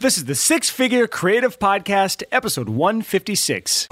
This is the Six Figure Creative Podcast, episode 156.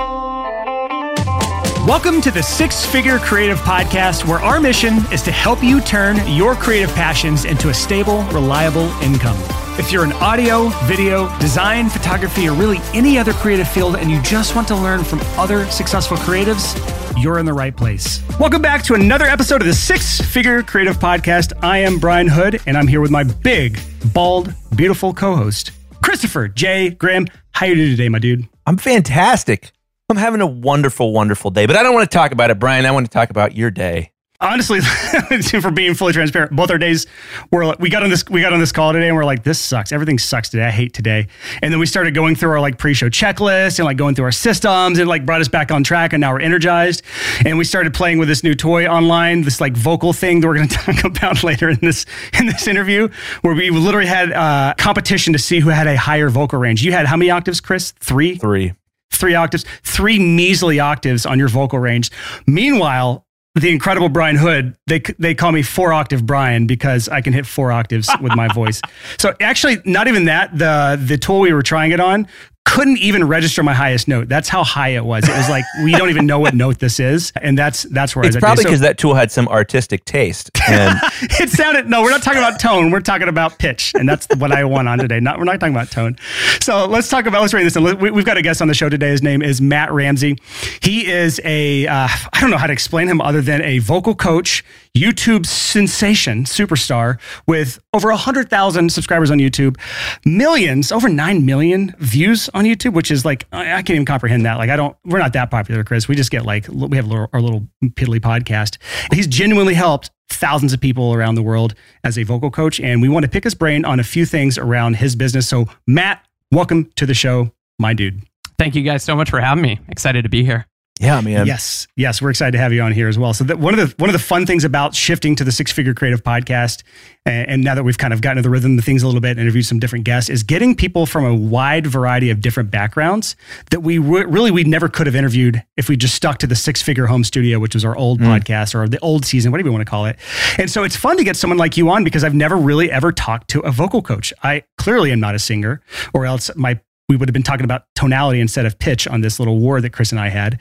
Welcome to the Six Figure Creative Podcast, where our mission is to help you turn your creative passions into a stable, reliable income. If you're in audio, video, design, photography, or really any other creative field and you just want to learn from other successful creatives, you're in the right place. Welcome back to another episode of the Six Figure Creative Podcast. I am Brian Hood, and I'm here with my big, bald, beautiful co host, Christopher J. Graham, How you doing today, my dude? I'm fantastic. I'm having a wonderful, wonderful day. But I don't want to talk about it, Brian. I want to talk about your day. Honestly, for being fully transparent, both our days were we got on this we got on this call today and we're like, this sucks. Everything sucks today. I hate today. And then we started going through our like pre-show checklist and like going through our systems and like brought us back on track and now we're energized. And we started playing with this new toy online, this like vocal thing that we're going to talk about later in this in this interview, where we literally had uh, competition to see who had a higher vocal range. You had how many octaves, Chris? Three. Three. Three octaves, three measly octaves on your vocal range. Meanwhile, the incredible Brian Hood, they they call me four octave Brian because I can hit four octaves with my voice. So actually, not even that. The the tool we were trying it on couldn't even register my highest note. That's how high it was. It was like we don't even know what note this is, and that's that's where it's I was probably so, because that tool had some artistic taste. And it sounded no. We're not talking about tone. We're talking about pitch, and that's what I want on today. Not we're not talking about tone. So let's talk about let's bring this in. We, have got a guest on the show today. His name is Matt Ramsey. He is a uh, I don't know how to explain him other than a vocal coach, YouTube sensation, superstar with over 100,000 subscribers on YouTube, millions, over 9 million views on YouTube, which is like, I, I can't even comprehend that. Like, I don't, we're not that popular, Chris. We just get like, we have our little piddly podcast. He's genuinely helped thousands of people around the world as a vocal coach. And we want to pick his brain on a few things around his business. So, Matt, welcome to the show, my dude. Thank you guys so much for having me. Excited to be here. Yeah, man. Yes, yes, we're excited to have you on here as well. So that one of the one of the fun things about shifting to the Six Figure Creative Podcast, and, and now that we've kind of gotten to the rhythm of things a little bit, and interviewed some different guests, is getting people from a wide variety of different backgrounds that we re- really we never could have interviewed if we just stuck to the Six Figure Home Studio, which was our old mm. podcast or the old season, whatever you want to call it. And so it's fun to get someone like you on because I've never really ever talked to a vocal coach. I clearly am not a singer, or else my we would have been talking about tonality instead of pitch on this little war that Chris and I had.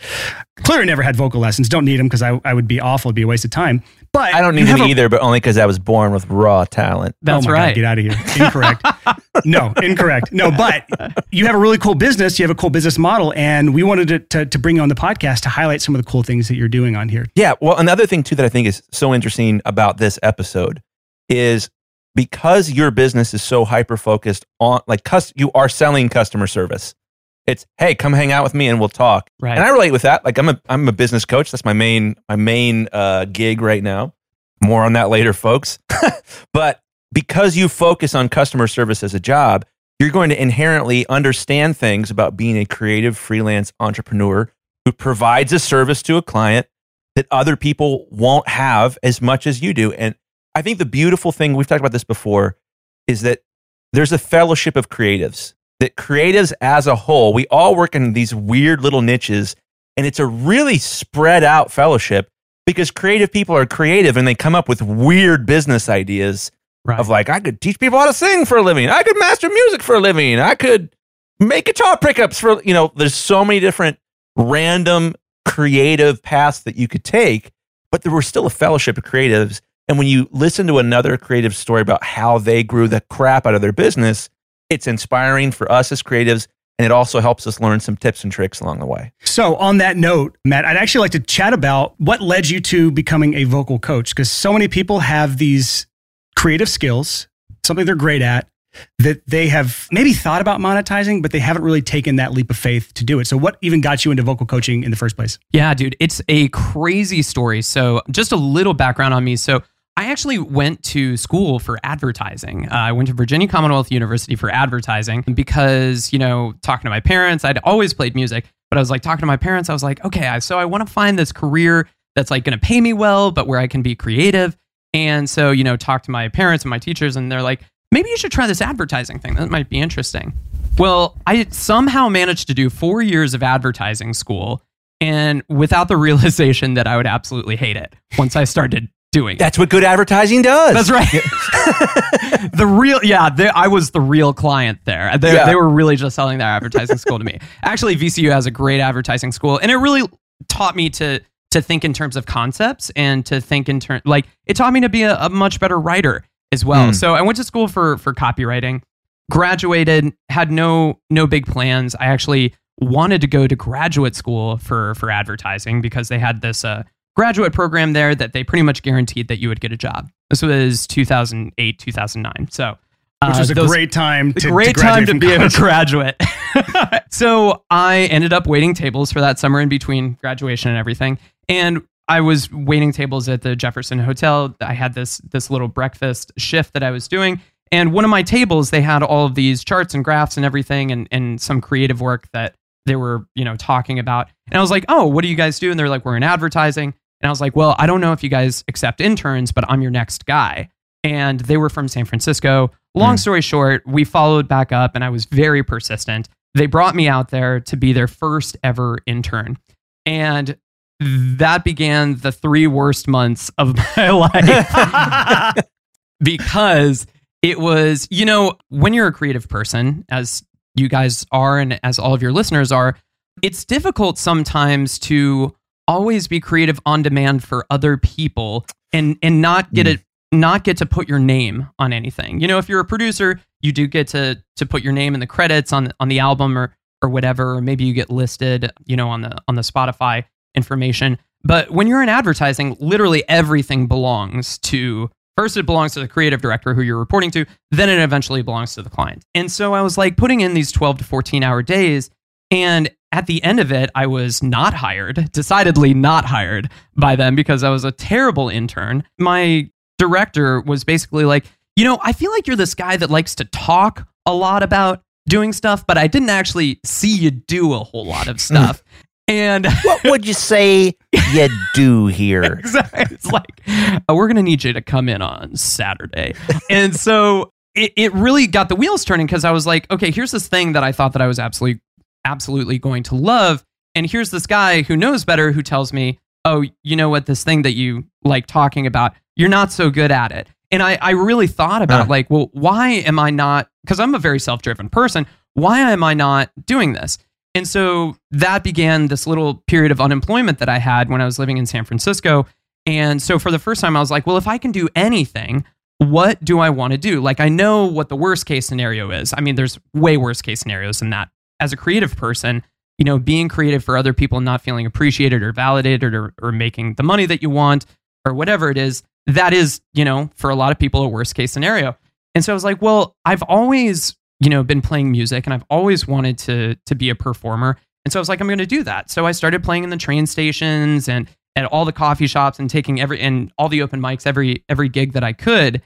Clearly never had vocal lessons. Don't need them because I, I would be awful. It'd be a waste of time. But I don't need them a, either, but only because I was born with raw talent. That's oh right. God, get out of here. Incorrect. no, incorrect. No, but you have a really cool business. You have a cool business model. And we wanted to, to, to bring you on the podcast to highlight some of the cool things that you're doing on here. Yeah. Well, another thing too that I think is so interesting about this episode is because your business is so hyper focused on like cus- you are selling customer service. It's hey, come hang out with me and we'll talk. Right. And I relate with that. Like I'm a I'm a business coach. That's my main my main uh, gig right now. More on that later, folks. but because you focus on customer service as a job, you're going to inherently understand things about being a creative freelance entrepreneur who provides a service to a client that other people won't have as much as you do. And I think the beautiful thing, we've talked about this before, is that there's a fellowship of creatives, that creatives as a whole, we all work in these weird little niches, and it's a really spread out fellowship because creative people are creative and they come up with weird business ideas right. of like, I could teach people how to sing for a living, I could master music for a living, I could make guitar pickups for, you know, there's so many different random creative paths that you could take, but there were still a fellowship of creatives and when you listen to another creative story about how they grew the crap out of their business, it's inspiring for us as creatives. And it also helps us learn some tips and tricks along the way. So, on that note, Matt, I'd actually like to chat about what led you to becoming a vocal coach because so many people have these creative skills, something they're great at, that they have maybe thought about monetizing, but they haven't really taken that leap of faith to do it. So, what even got you into vocal coaching in the first place? Yeah, dude, it's a crazy story. So, just a little background on me. So, I actually went to school for advertising. Uh, I went to Virginia Commonwealth University for advertising because, you know, talking to my parents, I'd always played music, but I was like talking to my parents, I was like, okay, so I want to find this career that's like going to pay me well, but where I can be creative. And so, you know, talk to my parents and my teachers, and they're like, maybe you should try this advertising thing. That might be interesting. Well, I somehow managed to do four years of advertising school and without the realization that I would absolutely hate it once I started doing. That's what good advertising does. That's right. the real, yeah, they, I was the real client there. They, Yeah. they were really just selling their advertising school to me. Actually, VCU has a great advertising school, and it really taught me to to think in terms of concepts and to think in terms like it taught me to be a, a much better writer as well. Hmm. So I went to school for for copywriting, graduated, had no no big plans. I actually wanted to go to graduate school for for advertising because they had this uh, graduate program there that they pretty much guaranteed that you would get a job. This was 2008, 2009. So, uh, Which was a those- great time to, great to time to be a graduate. so I ended up waiting tables for that summer in between graduation and everything. And I was waiting tables at the Jefferson Hotel. I had this this little breakfast shift that I was doing. And one of my tables, they had all of these charts and graphs and everything and, and some creative work that they were, you know, talking about. And I was like, oh, what do you guys do? And they're like, we're in advertising. And I was like, well, I don't know if you guys accept interns, but I'm your next guy. And they were from San Francisco. Long Mm. story short, we followed back up and I was very persistent. They brought me out there to be their first ever intern. And that began the three worst months of my life because it was, you know, when you're a creative person, as you guys are and as all of your listeners are, it's difficult sometimes to always be creative on demand for other people and and not get Mm. it not get to put your name on anything. You know, if you're a producer, you do get to to put your name in the credits on on the album or or whatever, or maybe you get listed, you know, on the on the Spotify information. But when you're in advertising, literally everything belongs to first it belongs to the creative director who you're reporting to, then it eventually belongs to the client. And so I was like putting in these 12 to 14 hour days and at the end of it, I was not hired, decidedly not hired by them because I was a terrible intern. My director was basically like, you know, I feel like you're this guy that likes to talk a lot about doing stuff, but I didn't actually see you do a whole lot of stuff. and what would you say you do here? Exactly. It's like, uh, we're going to need you to come in on Saturday. and so it, it really got the wheels turning because I was like, okay, here's this thing that I thought that I was absolutely, absolutely going to love. And here's this guy who knows better who tells me, oh, you know what, this thing that you like talking about, you're not so good at it. And I, I really thought about Huh. like, well, why am I not? Because I'm a very self driven person. Why am I not doing this? And so that began this little period of unemployment that I had when I was living in San Francisco. And so for the first time, I was like, well, if I can do anything, what do I want to do? Like, I know what the worst case scenario is. I mean, there's way worse case scenarios than that. As a creative person, you know, being creative for other people, not feeling appreciated or validated or, or making the money that you want or whatever it is, that is, you know, for a lot of people, a worst case scenario. And so I was like, well, I've always, you know, been playing music and I've always wanted to to be a performer. And so I was like, I'm going to do that. So I started playing in the train stations and at all the coffee shops and taking every and all the open mics, every every gig that I could.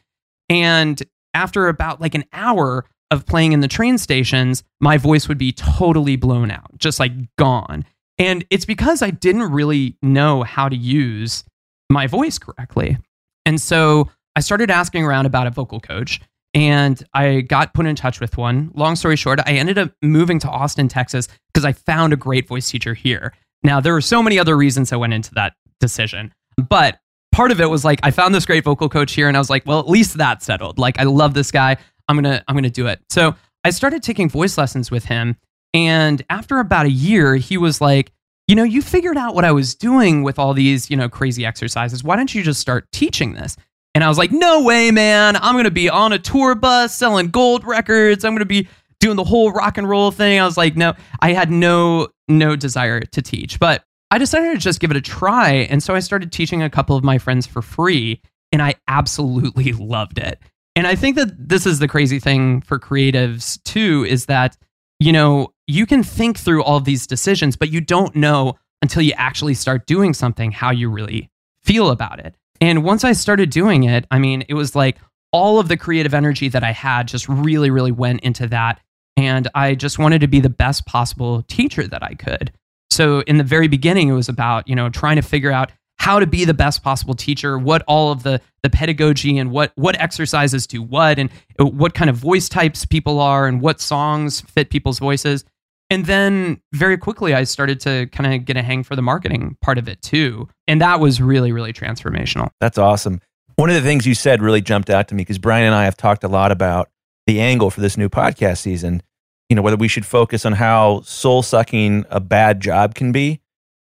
And after about like an hour of playing in the train stations, my voice would be totally blown out, just like gone. And it's because I didn't really know how to use my voice correctly. And so I started asking around about a vocal coach and I got put in touch with one. Long story short, I ended up moving to Austin, Texas because I found a great voice teacher here. Now, there were so many other reasons that went into that decision, but part of it was like I found this great vocal coach here and I was like, well, at least that's settled. Like I love this guy. I'm to I'm to do it. So, I started taking voice lessons with him and after about a year, he was like, "You know, you figured out what I was doing with all these, you know, crazy exercises. Why don't you just start teaching this?" And I was like, "No way, man. I'm to be on a tour bus selling gold records. I'm to be doing the whole rock and roll thing." I was like, "No, I had no no desire to teach." But I decided to just give it a try, and so I started teaching a couple of my friends for free, and I absolutely loved it. And I think that this is the crazy thing for creatives too is that you know, you can think through all these decisions, but you don't know until you actually start doing something how you really feel about it. And once I started doing it, I mean, it was like all of the creative energy that I had just really, really went into that. And I just wanted to be the best possible teacher that I could. So in the very beginning, it was about, you know, trying to figure out how to be the best possible teacher, what all of the the pedagogy and what what exercises do what and uh, what kind of voice types people are and what songs fit people's voices. And then very quickly I started to kind of get a hang for the marketing part of it too. And that was really really transformational. That's awesome. One of the things you said really jumped out to me because Brian and I have talked a lot about the angle for this new podcast season. You know, whether we should focus on how soul sucking a bad job can be,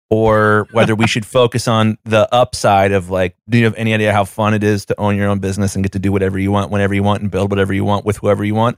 or whether we should focus on the upside of like, do you have any idea how fun it is to own your own business and get to do whatever you want, whenever you want, and build whatever you want with whoever you want?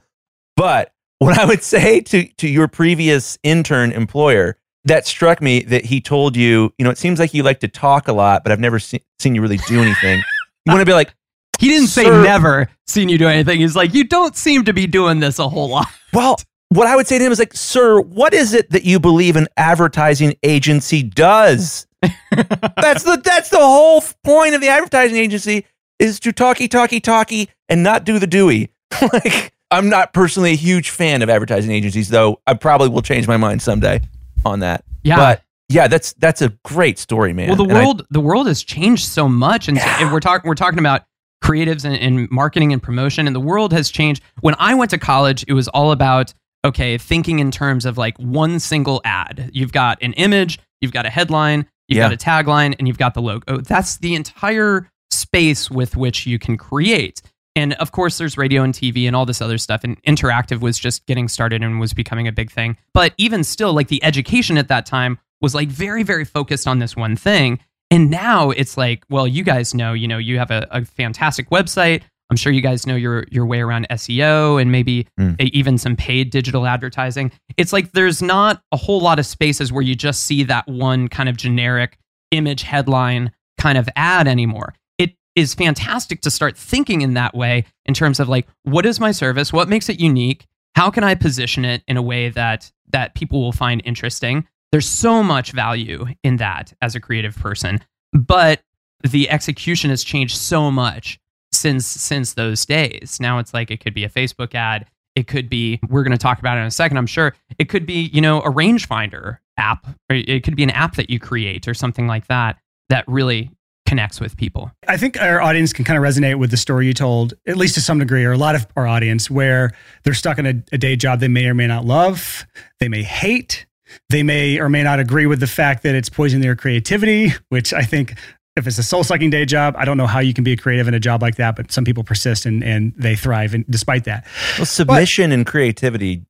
But what I would say to, to your previous intern employer, that struck me that he told you, you know, it seems like you like to talk a lot, but I've never se- seen you really do anything. you want to be like, He didn't say never seen you do anything. He's like, you don't seem to be doing this a whole lot. Well, what I would say to him is like, sir, what is it that you believe an advertising agency does? that's the that's the whole point of the advertising agency is to talky talky talky and not do the Dewey. like I'm not personally a huge fan of advertising agencies, though I probably will change my mind someday on that. Yeah. But yeah, that's that's a great story, man. well, the And I- world the world has changed so much, and, so- and we're talking we're talking about creatives and, and marketing and promotion, and the world has changed. When I went to college, it was all about okay, thinking in terms of like one single ad. You've got an image, you've got a headline, you've Yeah. got a tagline, and you've got the logo. That's the entire space with which you can create. And of course, there's radio and TV and all this other stuff. And interactive was just getting started and was becoming a big thing. But even still, like the education at that time was like very, very focused on this one thing. And now it's like, well, you guys know, you know, you have a, a fantastic website. I'm sure you guys know your your way around SEO and maybe mm. a- even some paid digital advertising. It's like there's not a whole lot of spaces where you just see that one kind of generic image headline kind of ad anymore. It is fantastic to start thinking in that way in terms of like what is my service? What makes it unique? How can I position it in a way that that people will find interesting? There's so much value in that as a creative person. But the execution has changed so much since since those days. Now it's like it could be a Facebook ad. It could be we're going to talk about it in a second. I'm sure it could be you know a rangefinder app, or it could be an app that you create or something like that that really connects with people. I think our audience can kind of resonate with the story you told, at least to some degree, or a lot of our audience, where they're stuck in a, a day job they may or may not love, they may hate, they may or may not agree with the fact that it's poisoning their creativity, which I think if it's a soul sucking day job, I don't know how you can be a creative in a job like that, but some people persist and, and they thrive and despite that. well, submission and creativity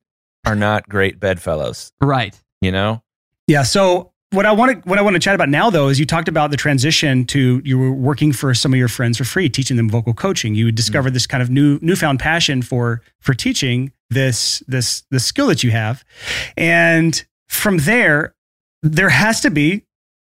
are not great bedfellows. Right. You know, Yeah. So what I want to what I want to chat about now though is you talked about the transition to you were working for some of your friends for free, teaching them vocal coaching. You mm-hmm. discovered this kind of new newfound passion for for teaching this this the skill that you have, and from there, there has to be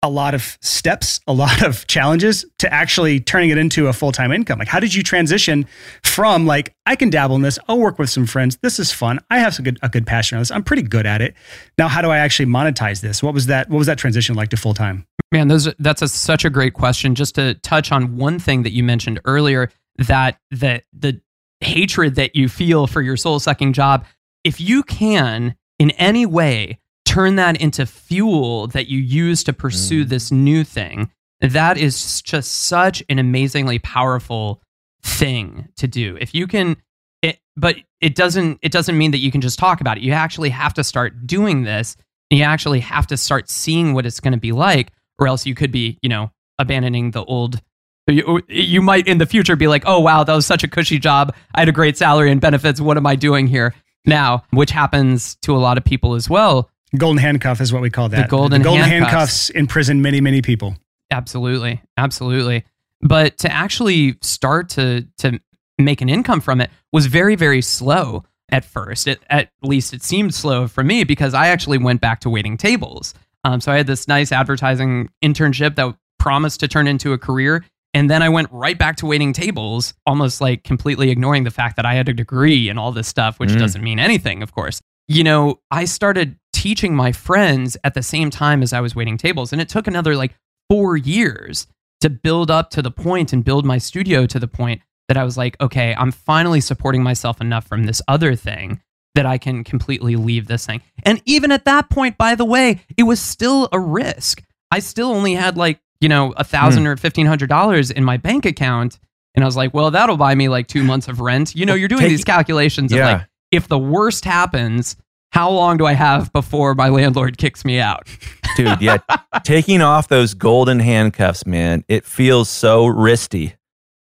a lot of steps, a lot of challenges to actually turning it into a full time income. Like, how did you transition from like I can dabble in this, I'll work with some friends, this is fun, I have some good a good passion on this, I'm pretty good at it. Now, how do I actually monetize this? What was that? What was that transition like to full time? Man, those that's a, such a great question. Just to touch on one thing that you mentioned earlier, that that the hatred that you feel for your soul sucking job, if you can in any way turn that into fuel that you use to pursue Mm. this new thing, that is just such an amazingly powerful thing to do. If you can it, but it doesn't it doesn't mean that you can just talk about it. You actually have to start doing this. And you actually have to start seeing what it's going to be like or else you could be, you know, abandoning the old you, you might in the future be like, "Oh wow, that was such a cushy job. I had a great salary and benefits. What am I doing here?" Now, which happens to a lot of people as well. Golden handcuff is what we call that. golden golden handcuffs. handcuffs imprison many, many people. Absolutely, absolutely. But to actually start to to make an income from it was very very slow at first. It, at least it seemed slow for me because I actually went back to waiting tables. Um, so I had this nice advertising internship that promised to turn into a career. And then I went right back to waiting tables, almost like completely ignoring the fact that I had a degree and all this stuff, which Mm. doesn't mean anything, of course. You know, I started teaching my friends at the same time as I was waiting tables. And it took another like four years to build up to the point and build my studio to the point that I was like, okay, I'm finally supporting myself enough from this other thing that I can completely leave this thing. And even at that point, by the way, it was still a risk. I still only had like, you know, a thousand hmm. or fifteen hundred dollars in my bank account. And I was like, well, that'll buy me like two months of rent. You know, you're doing these calculations of Yeah. like, if the worst happens, how long do I have before my landlord kicks me out? dude. Yeah, taking off those golden handcuffs, man, it feels so wristy.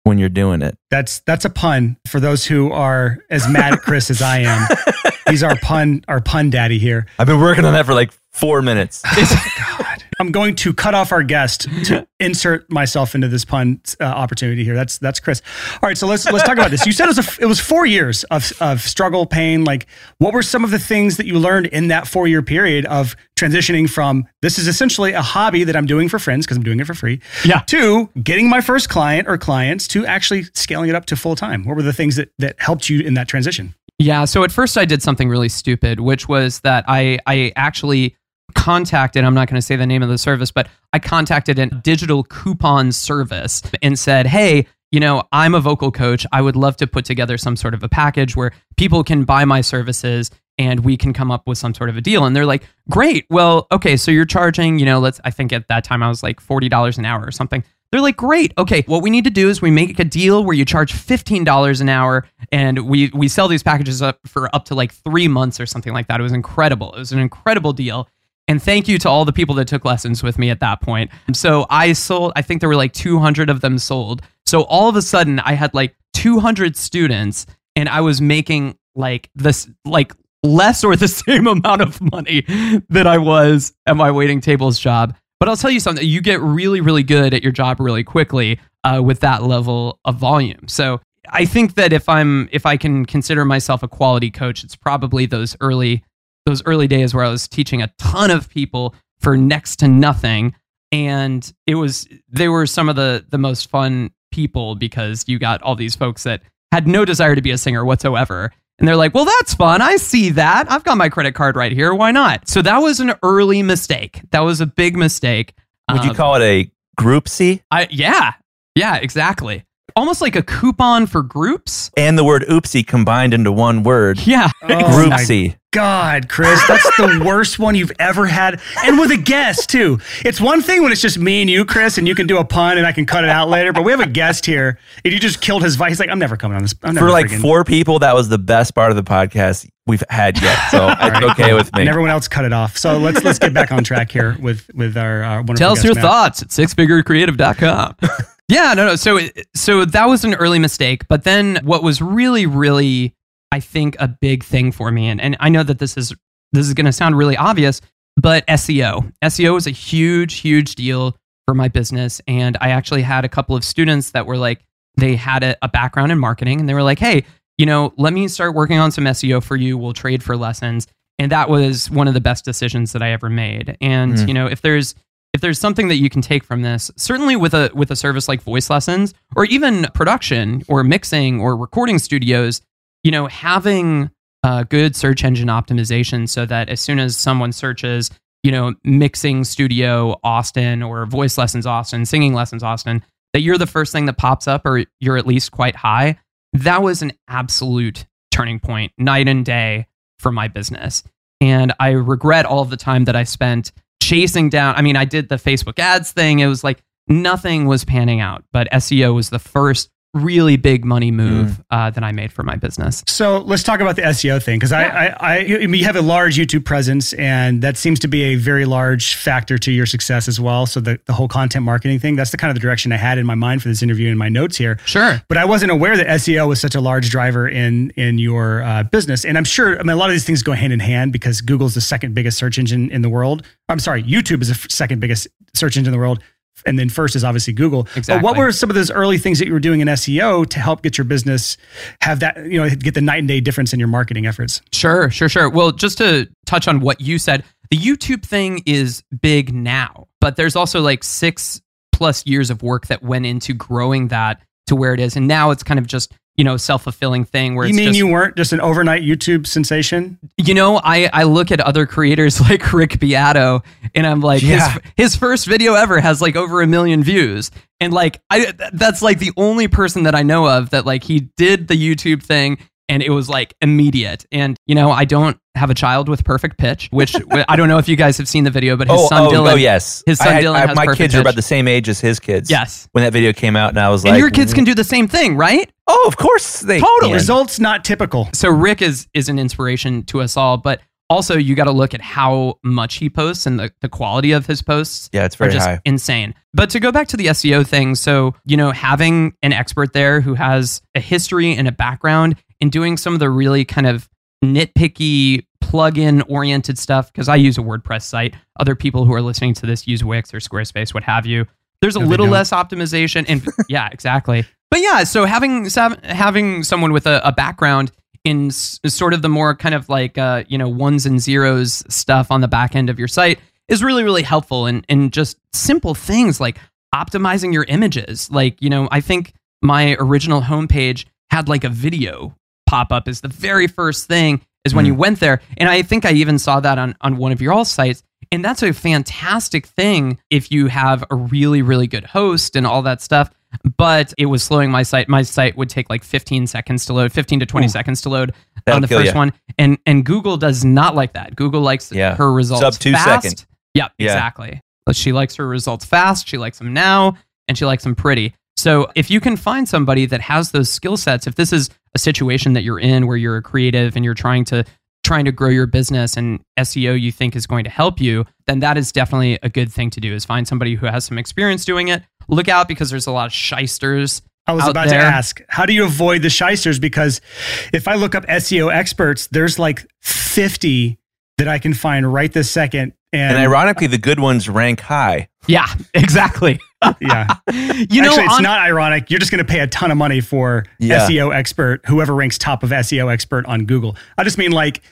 when you're doing it. That's that's a pun for those who are as mad at Chris as I am. He's our pun our pun daddy here. I've been working on that for like four minutes. Oh, I'm going to cut off our guest to insert myself into this pun uh, opportunity here. That's that's Chris. All right, so let's let's talk about this. You said it was a, it was four years of of struggle, pain. Like, what were some of the things that you learned in that four year period of transitioning from this is essentially a hobby that I'm doing for friends because I'm doing it for free, Yeah. to getting my first client or clients to actually scaling it up to full time? What were the things that that helped you in that transition? Yeah. So at first I did something really stupid, which was that I I actually contacted I'm not going to say the name of the service, but I contacted a digital coupon service and said, "Hey, you know, I'm a vocal coach. I would love to put together some sort of a package where people can buy my services and we can come up with some sort of a deal." And they're like, "Great. Well, okay, so you're charging, you know, let's I think at that time I was like $40 an hour or something." They're like, great. Okay, what we need to do is we make a deal where you charge fifteen dollars an hour, and we we sell these packages up for up to like three months or something like that. It was incredible. It was an incredible deal. And thank you to all the people that took lessons with me at that point. So I sold. I think there were like two hundred of them sold. So all of a sudden, I had like two hundred students, and I was making like this like less or the same amount of money that I was at my waiting tables job. But I'll tell you something, you get really, really good at your job really quickly uh, with that level of volume. So I think that if I'm if I can consider myself a quality coach, it's probably those early those early days where I was teaching a ton of people for next to nothing. And it was they were some of the the most fun people because you got all these folks that had no desire to be a singer whatsoever. And they're like, well, that's fun. I see that. I've got my credit card right here. Why not? So that was an early mistake. That was a big mistake. Would you Um, call it a group C? I, yeah. Yeah, exactly. Almost like a coupon for groups. And the word oopsie combined into one word. Yeah. Oh groupsy. C. God, Chris, that's the worst one you've ever had. And with a guest, too. It's one thing when it's just me and you, Chris, and you can do a pun and I can cut it out later, but we have a guest here and you just killed his vibe. He's like, I'm never coming on this. I'm never For like friggin- four people, that was the best part of the podcast we've had yet. So it's right, okay with me. And everyone else cut it off. So let's let's get back on track here with with our, our wonderful Tell us guest, your Matt. thoughts at sixfigurecreative.com. yeah, no, no. So, so that was an early mistake. But then what was really, really, I think, a big thing for me, and, and I know that this is this is going to sound really obvious, but SEO. SEO is a huge, huge deal for my business. And I actually had a couple of students that were like, they had a, a background in marketing and they were like, hey, you know, let me start working on some SEO for you. We'll trade for lessons. And that was one of the best decisions that I ever made. And, Mm. you know, if there's if there's something that you can take from this, certainly with a with a service like voice lessons or even production or mixing or recording studios, you know, having good search engine optimization so that as soon as someone searches, you know, mixing studio Austin or voice lessons Austin, singing lessons Austin, that you're the first thing that pops up or you're at least quite high. That was an absolute turning point, night and day for my business. And I regret all the time that I spent chasing down. I mean, I did the Facebook ads thing. It was like nothing was panning out, but SEO was the first really big money move uh, that I made for my business. So let's talk about the SEO thing because I, I, I, I you have a large YouTube presence, and that seems to be a very large factor to your success as well. So the, the whole content marketing thing, that's the kind of the direction I had in my mind for this interview in my notes here. Sure. But I wasn't aware that SEO was such a large driver in in your uh, business, and I'm sure. I mean, a lot of these things go hand in hand because Google's the second biggest search engine in the world. I'm sorry, YouTube is the second biggest search engine in the world. And then first is obviously Google. But what were some of those early things that you were doing in SEO to help get your business have that, you know, get the night and day difference in your marketing efforts? Sure, sure, sure. Well, just to touch on what you said, the YouTube thing is big now, but there's also like six plus years of work that went into growing that to where it is. And now it's kind of just, you know, self fulfilling thing where You it's mean just, you weren't just an overnight YouTube sensation? You know, I, I look at other creators like Rick Beato and I'm like, Yeah. his, his first video ever has like over a million views. And like, I, that's like the only person that I know of that like he did the YouTube thing and it was like immediate. And, you know, I don't have a child with perfect pitch, which I don't know if you guys have seen the video, but his Oh, son oh, oh Dylan. oh, yes. his son I Dylan I- has my perfect kids are about the same age as his kids. Yes. When that video came out, and I was And like, your kids mm. can do the same thing, right? Oh, of course they Totally. can. Results not typical. so Rick is is an inspiration to us all, but Also, you got to look at how much he posts and the, the quality of his posts Yeah, it's are very just high. insane. But to go back to the SEO thing, so, you know, having an expert there who has a history and a background in doing some of the really kind of nitpicky plug-in oriented stuff, because I use a WordPress site. Other people who are listening to this use Wix or Squarespace, what have you. There's a No, little less optimization. And yeah, exactly. But yeah, so having having someone with a, a background in s- sort of the more kind of like uh, you know ones and zeros stuff on the back end of your site is really really helpful and and just simple things like optimizing your images. Like you know, I think my original homepage had like a video pop up is the very first thing is when Mm. you went there, and I think I even saw that on on one of your all sites. And that's a fantastic thing if you have a really, really good host and all that stuff. But it was slowing my site. My site would take like 15 seconds to load, 15 to 20 Ooh. seconds to load That'll on the first ya. one. And and Google does not like that. Google likes Yeah. her results Sub two fast. second. Yep, Yeah. exactly. But she likes her results fast. She likes them now, and she likes them pretty. So if you can find somebody that has those skill sets, if this is a situation that you're in where you're a creative and you're trying to trying to grow your business and SEO you think is going to help you, then that is definitely a good thing to do is find somebody who has some experience doing it. Look out because there's a lot of shysters. I was out about there. to ask, how do you avoid the shysters? Because if I look up SEO experts, there's like 50 that I can find right this second. And, And ironically, the good ones rank high. Yeah, exactly. Yeah, You know, actually, it's on- not ironic. You're just going to pay a ton of money for Yeah. SEO expert, whoever ranks top of SEO expert on Google. I just mean like,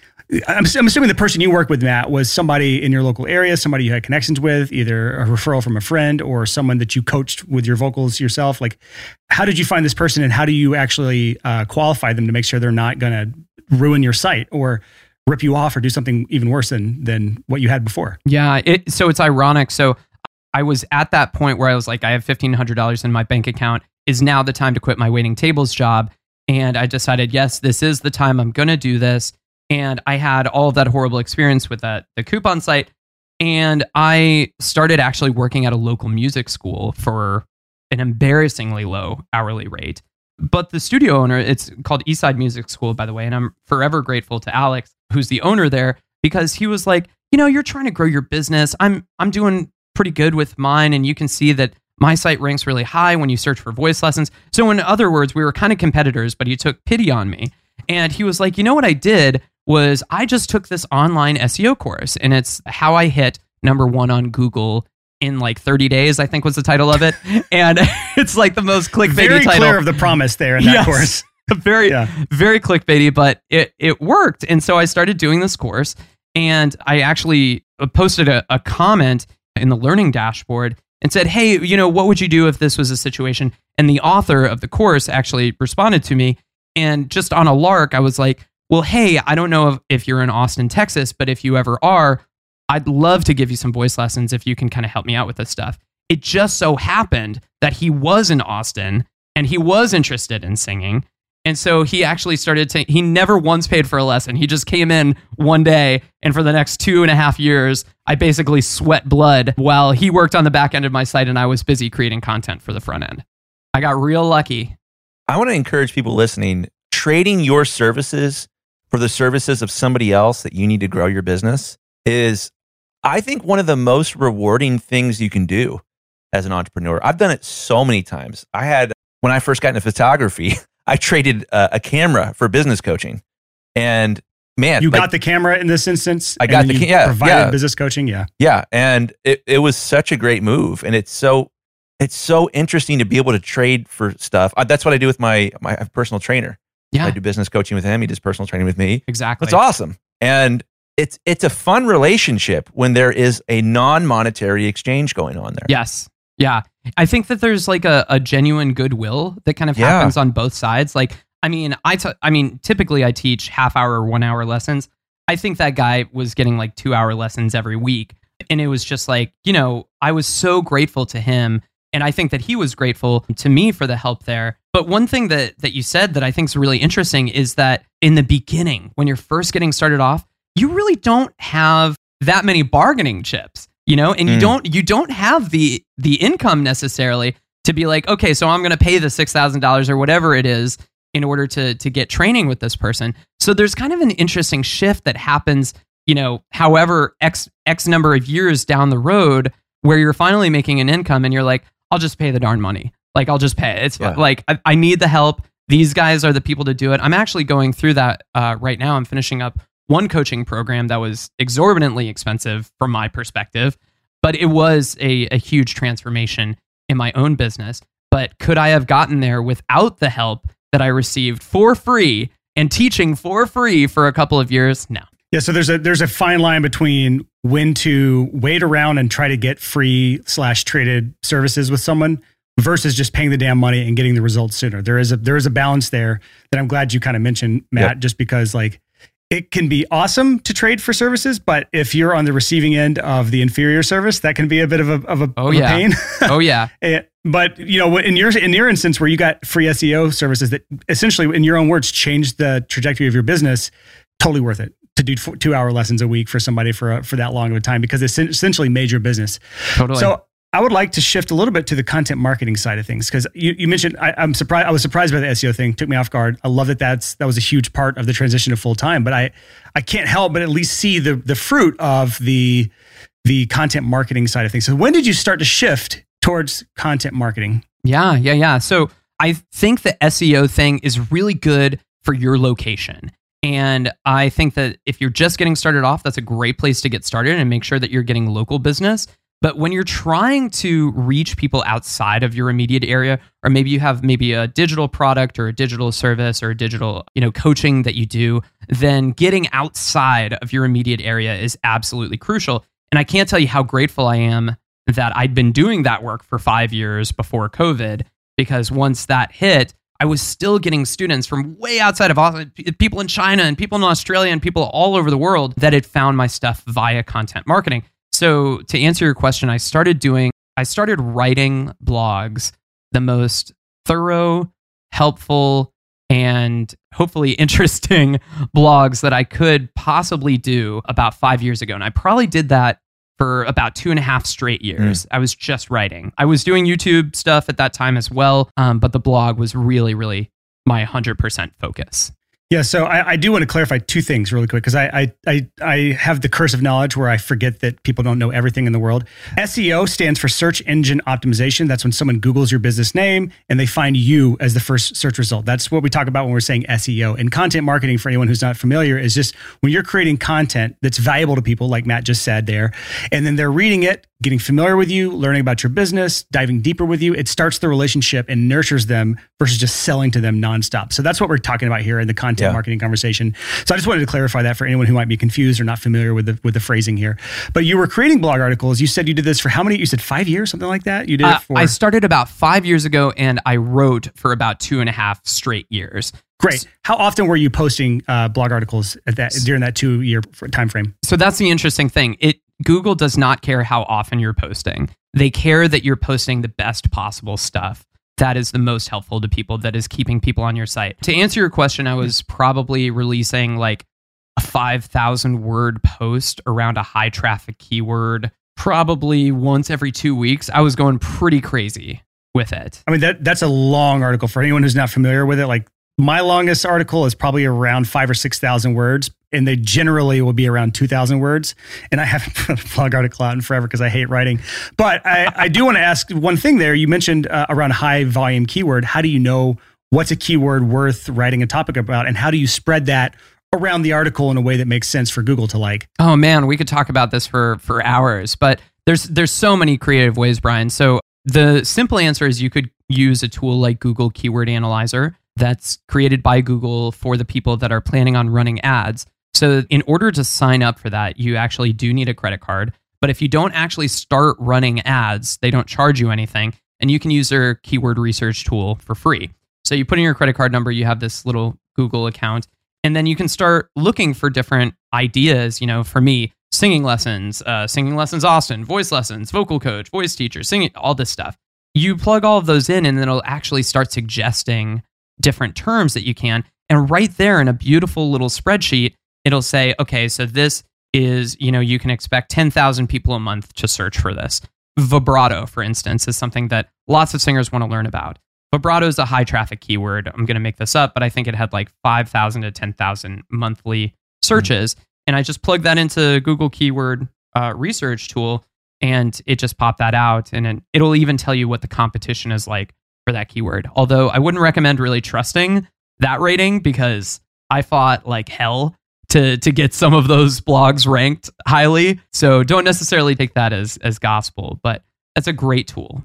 I'm, I'm assuming the person you work with, Matt, was somebody in your local area, somebody you had connections with, either a referral from a friend or someone that you coached with your vocals yourself. Like, how did you find this person and how do you actually uh, qualify them to make sure they're not going to ruin your site or rip you off or do something even worse than than what you had before? Yeah, it so it's ironic. So I was at that point where I was like, I have fifteen hundred dollars in my bank account. Is now the time to quit my waiting tables job? And I decided, yes, this is the time I'm going to do this. And I had all of that horrible experience with that the coupon site, and I started actually working at a local music school for an embarrassingly low hourly rate. But the studio owner, it's called Eastside Music School, by the way, and I'm forever grateful to Alex, who's the owner there, because he was like, you know, you're trying to grow your business. I'm I'm doing pretty good with mine, and you can see that my site ranks really high when you search for voice lessons. So in other words, we were kind of competitors, but he took pity on me. And he was like, you know what I did was I just took this online SEO course, and it's how I hit number one on Google in like 30 days, I think was the title of it. And it's like the most clickbaity Very title clear of the promise there in that Yes. course. very Yeah. very clickbaity but it it worked and so i started doing this course and i actually posted a, a comment in the learning dashboard and said hey you know what would you do if this was a situation? And the author of the course actually responded to me and just on a lark i was like well hey i don't know if, if you're in austin texas but if you ever are i'd love to give you some voice lessons if you can kind of help me out with this stuff. It just so happened that he was in austin and he was interested in singing and so he actually started to, he never once paid for a lesson. He just came in one day. And for the next two and a half years, I basically sweat blood while he worked on the back end of my site and I was busy creating content for the front end. I got real lucky. I want to encourage people listening trading your services for the services of somebody else that you need to grow your business is, I think, one of the most rewarding things you can do as an entrepreneur. I've done it so many times. I had, when I first got into photography, I traded uh, a camera for business coaching. And man, You like- got the camera in this instance. I got and the you ca- yeah, provided yeah. business coaching. Yeah. Yeah, and it, it was such a great move, and it's so it's so interesting to be able to trade for stuff. Uh, that's what I do with my my personal trainer. Yeah, I do business coaching with him. He does personal training with me. exactly. That's awesome, and it's it's a fun relationship when there is a non monetary exchange going on there. Yes. Yeah. I think that there's like a, a genuine goodwill that kind of Yeah. happens on both sides. Like, I mean, I t- I mean, typically I teach half hour, or one hour lessons. I think that guy was getting like two hour lessons every week. And it was just like, you know, I was so grateful to him. And I think that he was grateful to me for the help there. But one thing that, that you said that I think is really interesting is that in the beginning, when you're first getting started off, you really don't have that many bargaining chips you know and you Mm. don't you don't have the the income necessarily to be like okay so i'm going to pay the $6000 or whatever it is in order to to get training with this person so there's kind of an interesting shift that happens you know, however X X number of years down the road where you're finally making an income and you're like, I'll just pay the darn money. Like I'll just pay. It's Yeah. like I, I need the help. These guys are the people to do it. I'm actually going through that uh, right now. I'm finishing up one coaching program that was exorbitantly expensive from my perspective, but it was a, a huge transformation in my own business. But could I have gotten there without the help that I received for free and teaching for free for a couple of years? No. Yeah, so there's a there's a fine line between when to wait around and try to get free slash traded services with someone versus just paying the damn money and getting the results sooner. There is a there is a balance there that I'm glad you kind of mentioned, Matt, just because like it can be awesome to trade for services, but if you're on the receiving end of the inferior service, that can be a bit of a of a, Oh, of a yeah. pain. Oh, yeah. But you know, in your in your instance where you got free SEO services that essentially, in your own words, changed the trajectory of your business, totally worth it to do four, two hour lessons a week for somebody for a, for that long of a time because it's essentially made your business. Totally. So I would like to shift a little bit to the content marketing side of things because you, you mentioned I, I'm surprised. I was surprised by the SEO thing. Took me off guard. I love that that's that was a huge part of the transition to full time. But I I can't help but at least see the the fruit of the the content marketing side of things. So when did you start to shift towards content marketing? Yeah, yeah, yeah. So I think the SEO thing is really good for your location. And I think that if you're just getting started off, that's a great place to get started and make sure that you're getting local business. But when you're trying to reach people outside of your immediate area, or maybe you have maybe a digital product or a digital service or a digital, you know, coaching that you do, then getting outside of your immediate area is absolutely crucial. And I can't tell you how grateful I am that I'd been doing that work for five years before COVID, because once that hit, I was still getting students from way outside of Austin, people in China and people in Australia and people all over the world that had found my stuff via content marketing. So to answer your question, I started doing, I started writing blogs, the most thorough, helpful, and hopefully interesting blogs that I could possibly do about five years ago. And I probably did that for about two and a half straight years. I was just writing. I was doing YouTube stuff at that time as well, um, but the blog was really, really my 100% focus. Yeah, so I, I do want to clarify two things really quick because I, I I I have the curse of knowledge where I forget that people don't know everything in the world. SEO stands for search engine optimization. That's when someone Googles your business name and they find you as the first search result. That's what we talk about when we're saying SEO. And content marketing, for anyone who's not familiar, is just when you're creating content that's valuable to people, like Matt just said there, and then they're reading it, getting familiar with you, learning about your business, diving deeper with you. It starts the relationship and nurtures them versus just selling to them nonstop. So that's what we're talking about here in the content Yeah. marketing conversation. So I just wanted to clarify that for anyone who might be confused or not familiar with the with the phrasing here. But you were creating blog articles. You said you did this for how many? You said five years, something like that. You did Uh, it for I started about five years ago and I wrote for about two and a half straight years. great. How often were you posting uh, blog articles at that during that two year time frame? So that's the interesting thing. It Google does not care how often you're posting. They care that you're posting the best possible stuff. That is the most helpful to people. That is keeping people on your site. To answer your question, I was probably releasing like a 5,000 word post around a high traffic keyword, probably once every two weeks. I was going pretty crazy with it. I mean that that's a long article for anyone who's not familiar with it. Like my longest article is probably around five or six thousand words, and they generally will be around two thousand words. And I haven't put a blog article out in forever because I hate writing. But I, I do want to ask one thing there. You mentioned uh, around high volume keyword. How do you know what's a keyword worth writing a topic about, and how do you spread that around the article in a way that makes sense for Google to like? Oh man, we could talk about this for for hours, but there's there's so many creative ways, Brian. So the simple answer is you could use a tool like Google Keyword Analyzer that's created by Google for the people that are planning on running ads. So in order to sign up for that, you actually do need a credit card. But if you don't actually start running ads, they don't charge you anything, and you can use their keyword research tool for free. So you put in your credit card number, you have this little Google account, and then you can start looking for different ideas. You know, for me, singing lessons, uh, singing lessons, Austin, voice lessons, vocal coach, voice teacher, singing, all this stuff. You plug all of those in, and then it'll actually start suggesting different terms that you can. And right there in a beautiful little spreadsheet, it'll say, okay, so this is, you know, you can expect 10,000 people a month to search for this. Vibrato, for instance, is something that lots of singers want to learn about. Vibrato is a high traffic keyword. I'm going to make this up, but I think it had like 5,000 to 10,000 monthly searches. and I just plugged that into Google Keyword uh, Research tool, and it just popped that out, and it, it'll even tell you what the competition is like for that keyword. Although I wouldn't recommend really trusting that rating because I fought like hell to to get some of those blogs ranked highly. So don't necessarily take that as as gospel, but that's a great tool.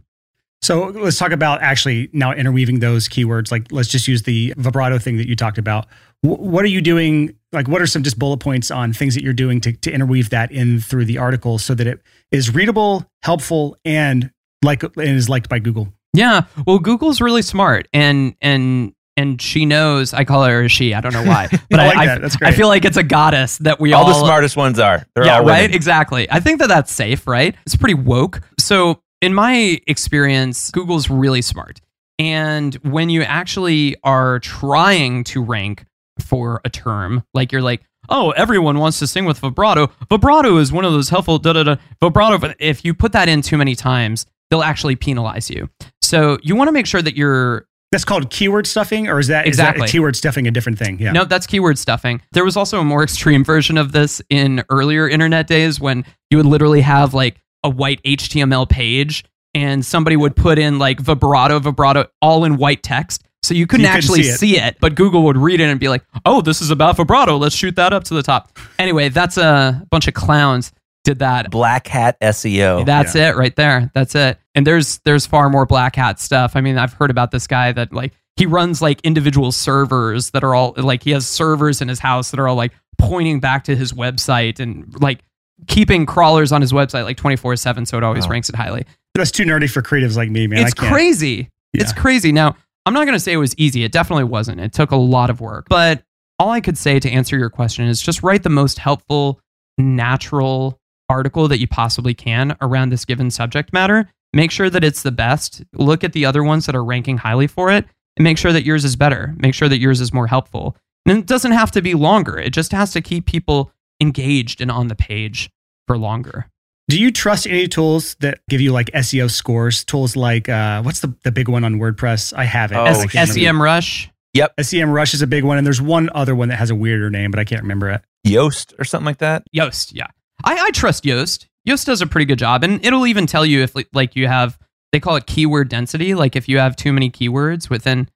So let's talk about actually now interweaving those keywords. Like, let's just use the vibrato thing that you talked about. W- what are you doing? Like, what are some just bullet points on things that you're doing to, to interweave that in through the article so that it is readable, helpful, and like and is liked by Google? Yeah, well, Google's really smart, and and and she knows. I call her a she. I don't know why, but I I, like I. I feel like it's a goddess that we all all, the smartest ones are. They're yeah, all right. Exactly. I think that that's safe, right? It's pretty woke. So, in my experience, Google's really smart, and when you actually are trying to rank for a term, like you're like. Oh, everyone wants to sing with vibrato. Vibrato is one of those helpful da da da vibrato. But if you put that in too many times, they'll actually penalize you. So you want to make sure that you're That's called keyword stuffing, or is that Exactly. keyword stuffing a different thing? Yeah. No, that's keyword stuffing. There was also a more extreme version of this in earlier internet days when you would literally have like a white HTML page and somebody would put in like vibrato, vibrato, all in white text. So you couldn't You actually see it. see it. but Google would read it and be like, oh, this is about vibrato. Let's shoot that up to the top. Anyway, that's a bunch of clowns did that. Black hat SEO. That's it right there. That's it. And there's there's far more black hat stuff. I mean, I've heard about this guy that like he runs like individual servers that are all like he has servers in his house that are all like pointing back to his website and like keeping crawlers on his website like 24/7 so it always Wow. ranks it highly. That's too nerdy for creatives like me, man. it's I can't. crazy. It's crazy. Now, I'm not going to say it was easy. It definitely wasn't. It took a lot of work. But all I could say to answer your question is just write the most helpful, natural article that you possibly can around this given subject matter. Make sure that it's the best. Look at the other ones that are ranking highly for it and make sure that yours is better. Make sure that yours is more helpful. And it doesn't have to be longer, it just has to keep people engaged and on the page for longer. Do you trust any tools that give you like SEO scores? Tools like uh, what's the, the big one on WordPress? I have it. Oh, I S- can't remember. SEMrush. Yep. SEMrush is a big one, and there's one other one that has a weirder name, but I can't remember it. Yoast or something like that. Yoast, yeah. I, I trust Yoast. Yoast does a pretty good job, and it'll even tell you if like, you have they call it keyword density. Like if you have too many keywords within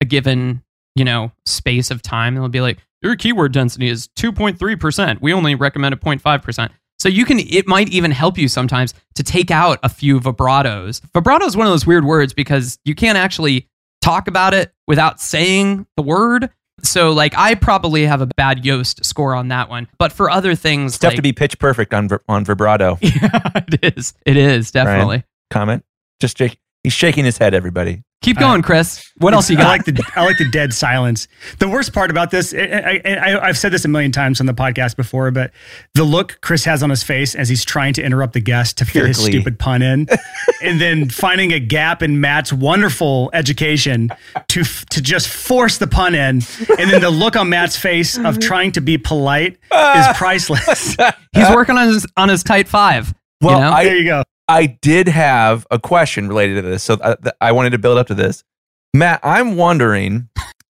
a given you know space of time, it'll be like your keyword density is two point three percent. We only recommend a 05 percent. So you can it might even help you sometimes to take out a few vibratos. Vibrato is one of those weird words because you can't actually talk about it without saying the word. So like I probably have a bad Yoast score on that one, but for other things, It's tough to be pitch perfect on on vibrato. yeah, it is. It is definitely. Comment. Just shake. He's shaking his head. Everybody. Keep going, Chris. What else you I got? like the I like the dead silence. The worst part about this, I, I, I, I've said this a million times on the podcast before, but the look Chris has on his face as he's trying to interrupt the guest to fit Pure his glee. stupid pun in, and then finding a gap in Matt's wonderful education to to just force the pun in, and then the look on Matt's face of trying to be polite is ah. priceless. He's working on his on his tight five. Well, you know? I- there you go. I did have a question related to this, so I, I wanted to build up to this. Matt, I'm wondering.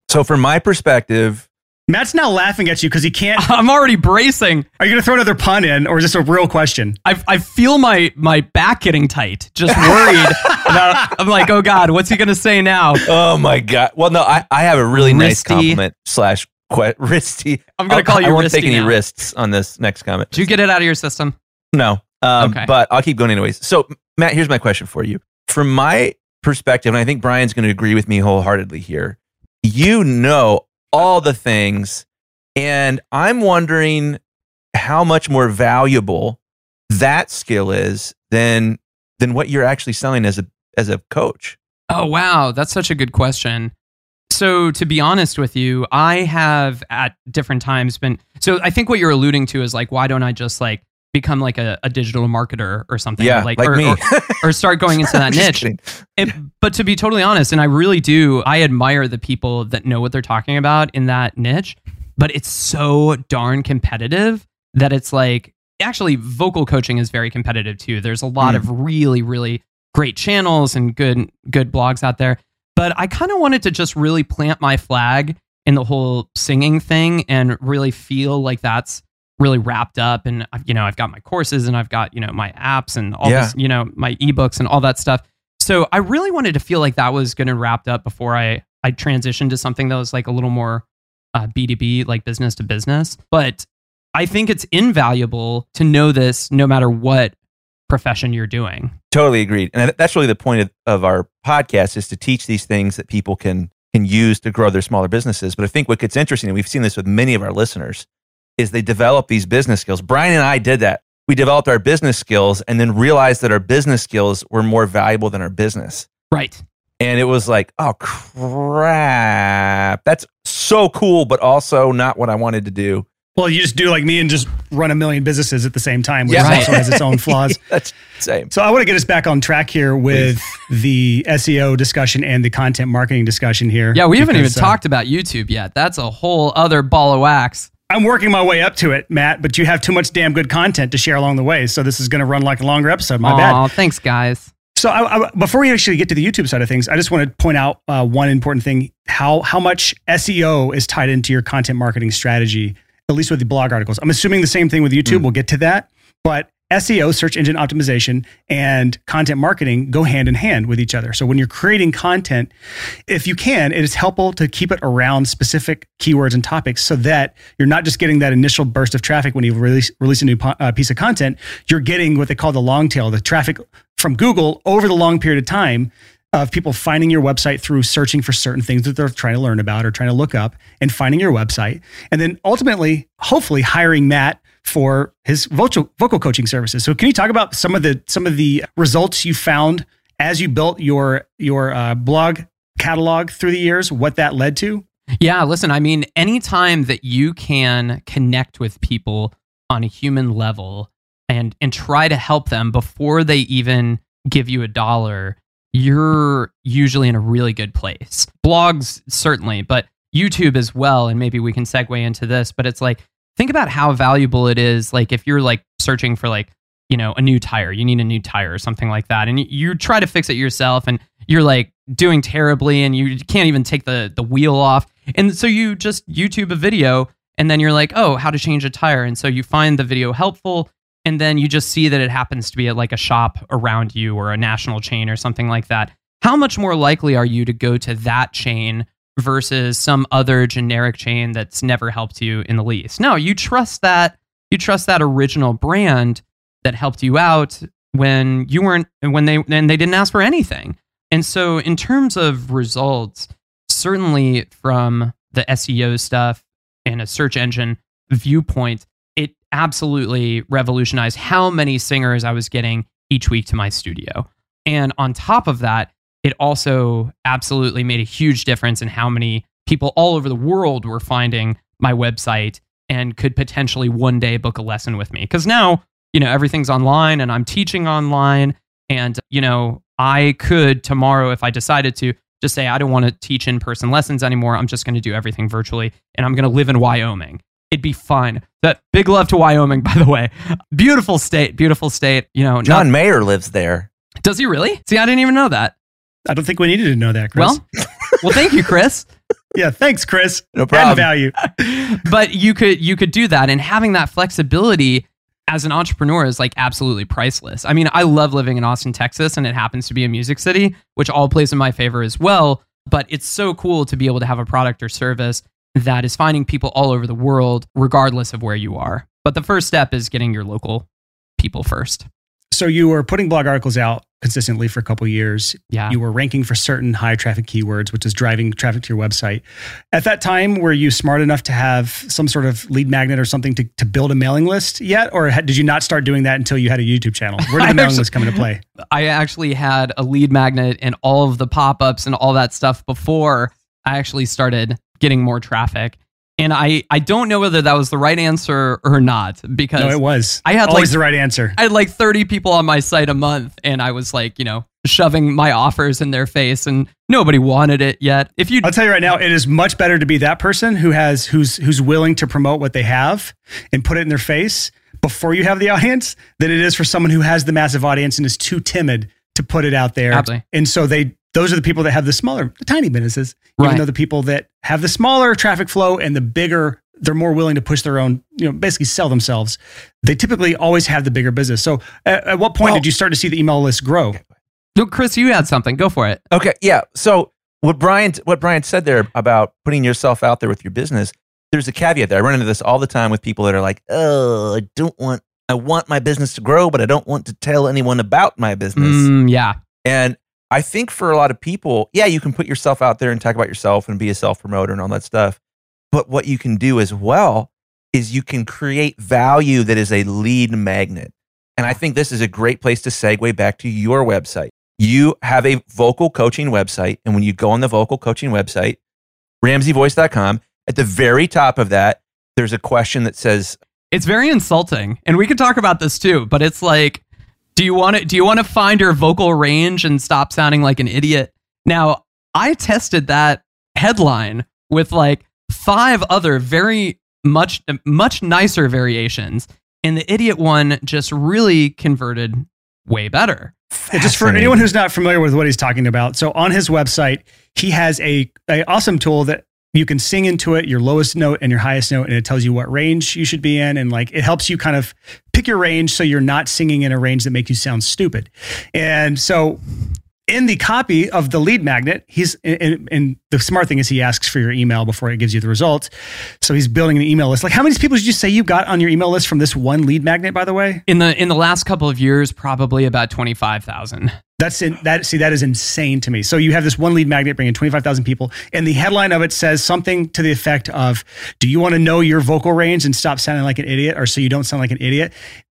So, from my perspective, Matt's now laughing at you because he can't. I'm already bracing. Are you going to throw another pun in, or is this a real question? I I feel my my back getting tight. Just worried. about, I'm like, oh god, what's he gonna say now? oh my god. Well, no, I, I have a really nice Wristy. compliment slash que- wristy. I'm gonna call you I won't Wristy take any now. wrists on this next comment. Did you get it out of your system? No. Um, Okay. But I'll keep going anyways. So, Matt, here's my question for you. From my perspective, and I think Brian's going to agree with me wholeheartedly here, you know all the things, and I'm wondering how much more valuable that skill is than than what you're actually selling as a as a coach. Oh, wow. That's such a good question. So, to be honest with you, I have at different times been. So, I think what you're alluding to is like, why don't I just like become like a, a digital marketer or something? Yeah, like, like or, me. Or, or start going into that niche. It, but to be totally honest, and I really do, I admire the people that know what they're talking about in that niche. But it's so darn competitive that it's like actually vocal coaching is very competitive too. There's a lot Mm. of really, really great channels and good good blogs out there. But I kind of wanted to just really plant my flag in the whole singing thing and really feel like that's really wrapped up and you know i've got my courses and i've got you know my apps and all Yeah. this you know my ebooks and all that stuff so i really wanted to feel like that was going to wrapped up before i i transitioned to something that was like a little more uh, b2b like business to business but i think it's invaluable to know this no matter what profession you're doing Totally agreed. And that's really the point of, of our podcast is to teach these things that people can can use to grow their smaller businesses. But I think what gets interesting, and we've seen this with many of our listeners, is they develop these business skills. Brian and I did that. We developed our business skills and then realized that our business skills were more valuable than our business. right And it was like, oh crap. That's so cool, but also not what I wanted to do. Well, you just do like me and just run a million businesses at the same time, which Yeah. also has its own flaws. That's the same. So I want to get us back on track here with the SEO discussion and the content marketing discussion here. yeah we haven't even uh, talked about youtube yet that's a whole other ball of wax I'm working my way up to it, Matt, but you have too much damn good content to share along the way. So this is going to run like a longer episode. My bad. Aw, thanks guys So I, I, before we actually get to the YouTube side of things, I just want to point out uh, one important thing: how how much SEO is tied into your content marketing strategy, at least with the blog articles. I'm assuming the same thing with YouTube. We'll get to that, but SEO, search engine optimization, and content marketing go hand in hand with each other. So when you're creating content, if you can, it is helpful to keep it around specific keywords and topics so that you're not just getting that initial burst of traffic when you release release a new po- uh, piece of content. You're getting what they call the long tail, the traffic from Google over the long period of time of people finding your website through searching for certain things that they're trying to learn about or trying to look up and finding your website. And then ultimately, hopefully hiring Matt for his vocal, vocal coaching services. So can you talk about some of the some of the results you found as you built your your uh, blog catalog through the years, what that led to? Yeah, listen, I mean, anytime that you can connect with people on a human level and and try to help them before they even give you a dollar, you're usually in a really good place. Blogs certainly, but YouTube as well, and maybe we can segue into this, but it's like think about how valuable it is like if you're like searching for like you know a new tire you need a new tire or something like that and you, you try to fix it yourself and you're like doing terribly and you can't even take the the wheel off and so you just youtube a video and then you're like oh how to change a tire and so you find the video helpful and then you just see that it happens to be at like a shop around you or a national chain or something like that. How much more likely are you to go to that chain versus some other generic chain that's never helped you in the least no you trust that you trust that original brand that helped you out when you weren't when they and they didn't ask for anything. And so in terms of results, certainly from the SEO stuff and a search engine viewpoint, it absolutely revolutionized how many singers I was getting each week to my studio. And on top of that, it also absolutely made a huge difference in how many people all over the world were finding my website and could potentially one day book a lesson with me. Because now, you know, everything's online and I'm teaching online. And, you know, I could tomorrow, if I decided to, just say, I don't want to teach in person lessons anymore. I'm just going to do everything virtually and I'm going to live in Wyoming. It'd be fun. That big love to Wyoming, by the way. Beautiful state, beautiful state. You know, John not- Mayer lives there. does he really? See, I didn't even know that. I don't think we needed to know that, Chris. Well, well, thank you, Chris. yeah, thanks, Chris. No Add problem. value. but you could you could do that and having that flexibility as an entrepreneur is like absolutely priceless. I mean, I love living in Austin, Texas and it happens to be a music city, which all plays in my favor as well, but it's so cool to be able to have a product or service that is finding people all over the world regardless of where you are. But the first step is getting your local people first. So you were putting blog articles out consistently for a couple years. Yeah. You were ranking for certain high traffic keywords, which is driving traffic to your website. At that time, were you smart enough to have some sort of lead magnet or something to, to build a mailing list yet? Or had, did you not start doing that until you had a YouTube channel? Where did the mailing actually- list come into play? I actually had a lead magnet and all of the pop ups and all that stuff before I actually started getting more traffic. And I, I don't know whether that was the right answer or not because No, it was. I had, always like- the right answer. I had like 30 people on my site a month and I was like, you know, shoving my offers in their face and nobody wanted it yet. If you I'll tell you right now, it is much better to be that person who has who's who's willing to promote what they have and put it in their face before you have the audience than it is for someone who has the massive audience and is too timid to put it out there. Absolutely. And so they those are the people that have the smaller, the tiny businesses, even Right. though the people that have the smaller traffic flow and the bigger they're more willing to push their own, you know, basically sell themselves. They typically always have the bigger business. So, at, at what point Well- did you start to see the email list grow? No, Chris, you had something. Go for it. Okay, yeah. So what Brian what Brian said there about putting yourself out there with your business, there's a caveat there. I run into this all the time with people that are like, "Oh, I don't want I want my business to grow, but I don't want to tell anyone about my business." Mm, yeah. And I think for a lot of people, yeah, you can put yourself out there and talk about yourself and be a self promoter and all that stuff. But what you can do as well is you can create value that is a lead magnet. And I think this is a great place to segue back to your website. You have a vocal coaching website. And when you go on the vocal coaching website, ramseyvoice.com, at the very top of that, there's a question that says, It's very insulting, and we could talk about this too. But it's like, do you want to do you want to find your vocal range and stop sounding like an idiot? Now, I tested that headline with like five other very much much nicer variations, and the idiot one just really converted way better. Yeah, just for anyone who's not familiar with what he's talking about, so on his website, he has a, a awesome tool that you can sing into it your lowest note and your highest note, and it tells you what range you should be in, and like it helps you kind of pick your range so you're not singing in a range that makes you sound stupid. And so in the copy of the lead magnet, he's and, and the smart thing is he asks for your email before it gives you the results. So he's building an email list. Like how many people did you say you got on your email list from this one lead magnet, by the way? In the in the last couple of years, probably about twenty five thousand. That's in, that. See, that is insane to me. So you have this one lead magnet bringing twenty five thousand people, and the headline of it says something to the effect of, "Do you want to know your vocal range and stop sounding like an idiot, or so you don't sound like an idiot?"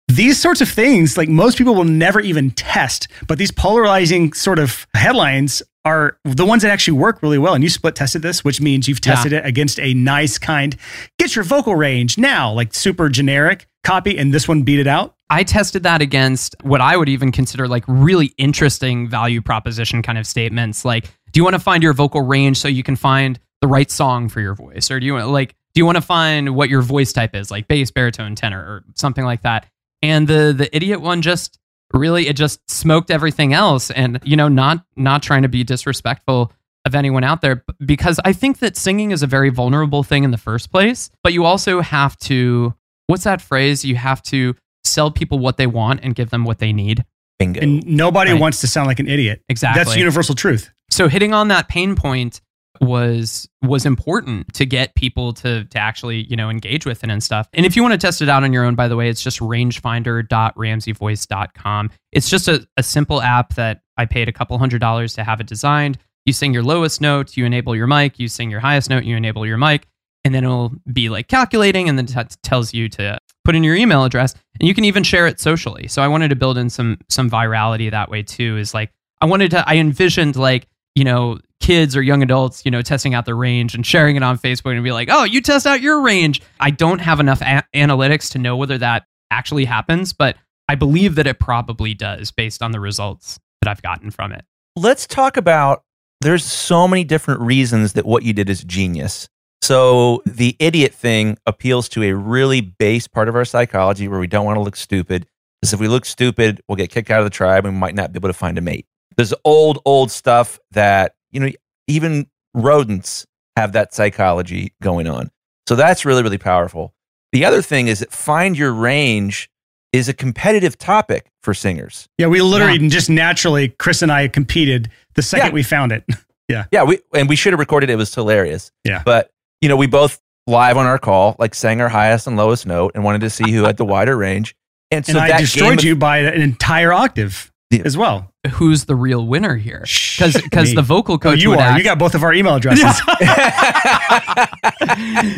These sorts of things, like most people will never even test, but these polarizing sort of headlines are the ones that actually work really well. And you split tested this, which means you've Yeah. tested it against a nice kind, get your vocal range now, like super generic copy, and this one beat it out. I tested that against what I would even consider like really interesting value proposition kind of statements. Like, do you want to find your vocal range so you can find the right song for your voice? Or do you want like do you want to find what your voice type is, like bass, baritone, tenor, or something like that? And the the idiot one just really it just smoked everything else. And you know, not not trying to be disrespectful of anyone out there because I think that singing is a very vulnerable thing in the first place. But you also have to what's that phrase? You have to sell people what they want and give them what they need. bingo. And nobody Right. wants to sound like an idiot. Exactly. That's universal truth. so hitting on that pain point was was important to get people to to actually you know engage with it and stuff. And if you want to test it out on your own by the way it's just rangefinder.ramseyvoice.com it's just a, a simple app that i paid a couple hundred dollars to have it designed. You sing your lowest note you enable your mic you sing your highest note you enable your mic and then it'll be like calculating and then t- tells you to put in your email address. And you can even share it socially. So i wanted to build in some some virality that way too is like i wanted to i envisioned like you know kids or young adults you know testing out their range and sharing it on facebook and be like oh you test out your range i don't have enough a- analytics to know whether that actually happens but i believe that it probably does based on the results that i've gotten from it let's talk about there's so many different reasons that what you did is genius. So the idiot thing appeals to a really base part of our psychology where we don't want to look stupid. Because if we look stupid, we'll get kicked out of the tribe and we might not be able to find a mate. There's old, old stuff that, you know, even rodents have that psychology going on. So that's really, really powerful. The other thing is that find your range is a competitive topic for singers. Yeah, we literally just naturally, Chris and I competed the second Yeah. we found it. Yeah, Yeah. we and we should have recorded it. It was hilarious. Yeah. But you know, we both live on our call, like sang our highest and lowest note and wanted to see who had the wider range. And so and I that destroyed game of- you by an entire octave Yeah. as well. who's the real winner here because because the vocal Oh, coach you would are. act, You got both of our email addresses.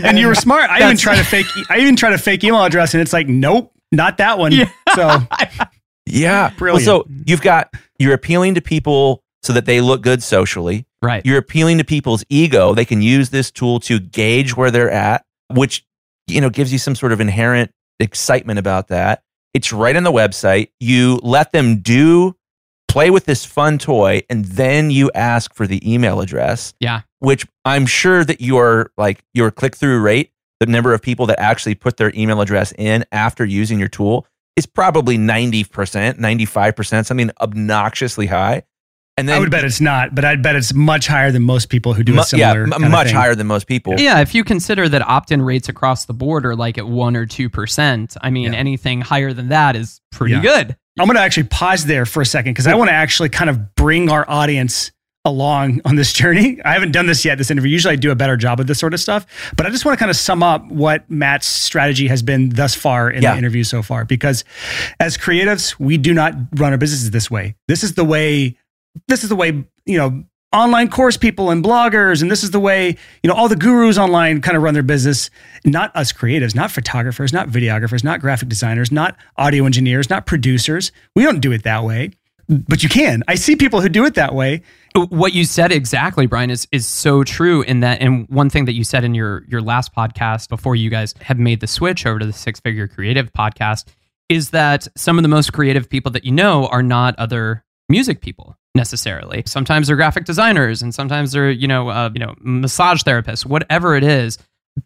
and you were smart. I even tried to fake I even tried to fake email address and it's like, nope, not that one. Yeah. So Yeah. Well, so you've got you're appealing to people so that they look good socially. right You're appealing to people's ego. They can use this tool to gauge where they're at, which you know gives you some sort of inherent excitement about that. It's right on the website. You let them do play with this fun toy and then you ask for the email address. Yeah. Which I'm sure that your like your click-through rate, the number of people that actually put their email address in after using your tool is probably 90%, 95%, something obnoxiously high. And then I would bet it's not, but I'd bet it's much higher than most people who do mu- a yeah, m- kind of much thing. higher than most people. Yeah, if you consider that opt-in rates across the board are like at one or two percent, I mean, Yeah. anything higher than that is pretty Yeah. good. I'm going to actually pause there for a second because I want to actually kind of bring our audience along on this journey. I haven't done this yet, this interview. Usually I do a better job of this sort of stuff, but I just want to kind of sum up what Matt's strategy has been thus far in Yeah. the interview so far. Because as creatives, we do not run our businesses this way. This is the way, this is the way, you know, online course people and bloggers and this is the way you know all the gurus online kind of run their business. Not us creatives not photographers not videographers not graphic designers not audio engineers not producers. We don't do it that way but you can. I see people who do it that way. What you said exactly, Brian, is is so true. In that, and one thing that you said in your your last podcast before you guys have made the switch over to the Six Figure Creative podcast is that some of the most creative people that you know are not other music people necessarily. Sometimes they're graphic designers, and sometimes they're you know uh, you know massage therapists, whatever it is.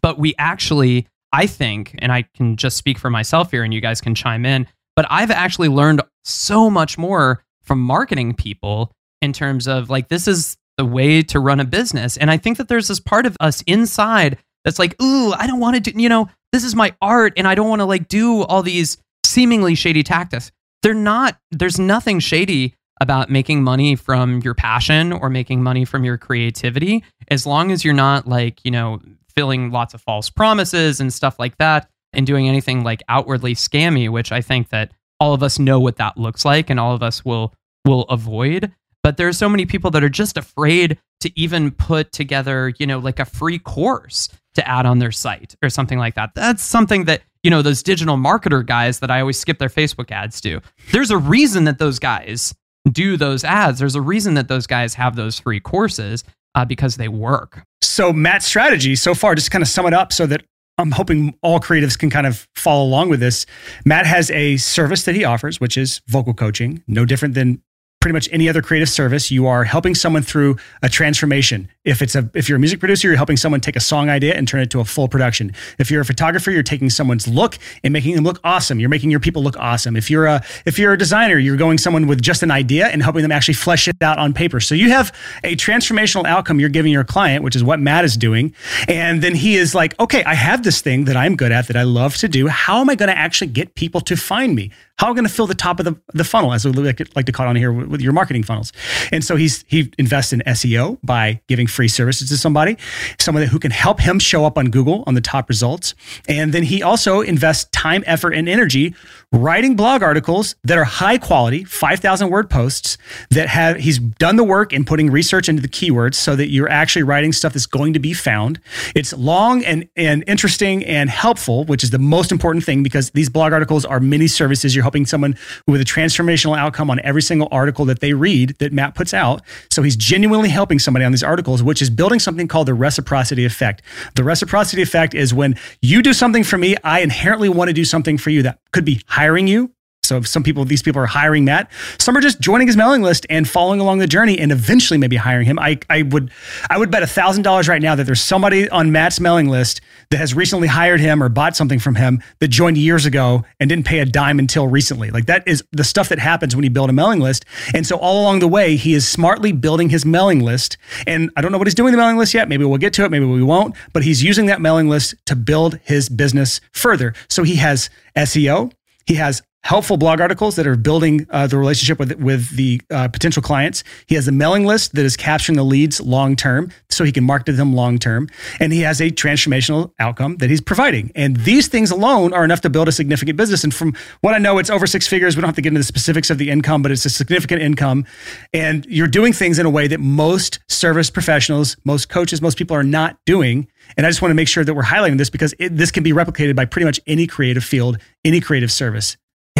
But we actually, I think, and I can just speak for myself here, and you guys can chime in. But I've actually learned so much more from marketing people in terms of like this is the way to run a business. And I think that there's this part of us inside that's like, ooh, I don't want to do, you know, this is my art and I don't want to like do all these seemingly shady tactics. They're not, there's nothing shady about making money from your passion or making money from your creativity as long as you're not like, you know, filling lots of false promises and stuff like that and doing anything like outwardly scammy, which I think that all of us know what that looks like and all of us will will avoid. But there's so many people that are just afraid to even put together you know like a free course to add on their site or something like that. That's something that you know those digital marketer guys that i always skip their facebook ads do there's a reason that those guys do those ads there's a reason that those guys have those free courses uh, because they work so matt's strategy so far just kind of sum it up so that I'm hoping all creatives can kind of follow along with this. Matt has a service that he offers, which is vocal coaching, no different than pretty much any other creative service. You are helping someone through a transformation. If it's a if you're a music producer, you're helping someone take a song idea and turn it to a full production. If you're a photographer, you're taking someone's look and making them look awesome. You're making your people look awesome. If you're a if you're a designer, you're going someone with just an idea and helping them actually flesh it out on paper. So you have a transformational outcome you're giving your client, which is what Matt is doing. And then he is like, okay, I have this thing that I'm good at that I love to do. How am I going to actually get people to find me? How am I going to fill the top of the, the funnel, as we like, to call it on here with, with your marketing funnels? And so he's he invests in SEO by giving free services to somebody, someone who can help him show up on Google on the top results. And then he also invests time, effort, and energy writing blog articles that are high quality, 5,000 word posts that have, he's done the work in putting research into the keywords so that you're actually writing stuff that's going to be found. It's long and, and interesting and helpful, which is the most important thing because these blog articles are mini services. You're helping someone with a transformational outcome on every single article that they read that Matt puts out. So he's genuinely helping somebody on these articles, which is building something called the reciprocity effect. The reciprocity effect is when you do something for me, I inherently want to do something for you. That could be hiring you. So some people, these people are hiring Matt. Some are just joining his mailing list and following along the journey, and eventually maybe hiring him. I, I would, I would bet a thousand dollars right now that there's somebody on Matt's mailing list that has recently hired him or bought something from him that joined years ago and didn't pay a dime until recently. Like that is the stuff that happens when you build a mailing list. And so all along the way, he is smartly building his mailing list. And I don't know what he's doing the mailing list yet. Maybe we'll get to it. Maybe we won't. But he's using that mailing list to build his business further. So he has SEO. He has helpful blog articles that are building uh, the relationship with with the uh, potential clients. He has a mailing list that is capturing the leads long term, so he can market them long term, and he has a transformational outcome that he's providing. And these things alone are enough to build a significant business. And from what I know, it's over six figures. We don't have to get into the specifics of the income, but it's a significant income. And you're doing things in a way that most service professionals, most coaches, most people are not doing. And I just want to make sure that we're highlighting this because it, this can be replicated by pretty much any creative field, any creative service.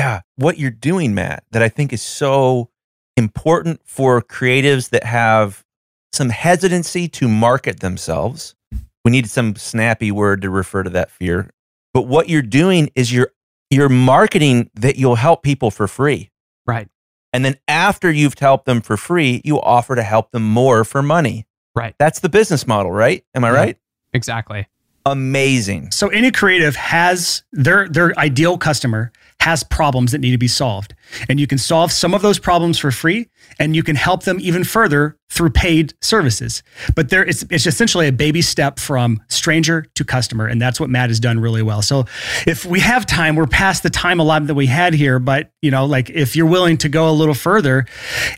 Yeah. What you're doing, Matt, that I think is so important for creatives that have some hesitancy to market themselves. We need some snappy word to refer to that fear. But what you're doing is you're you're marketing that you'll help people for free. right And then after you've helped them for free, you offer to help them more for money. Right. That's the business model, right? Am I Yeah. right? exactly Amazing. So any creative has their their ideal customer has problems that need to be solved. And you can solve some of those problems for free and you can help them even further through paid services. But there it's it's essentially a baby step from stranger to customer and that's what Matt has done really well. So if we have time, we're past the time allotment that we had here, but you know, like if you're willing to go a little further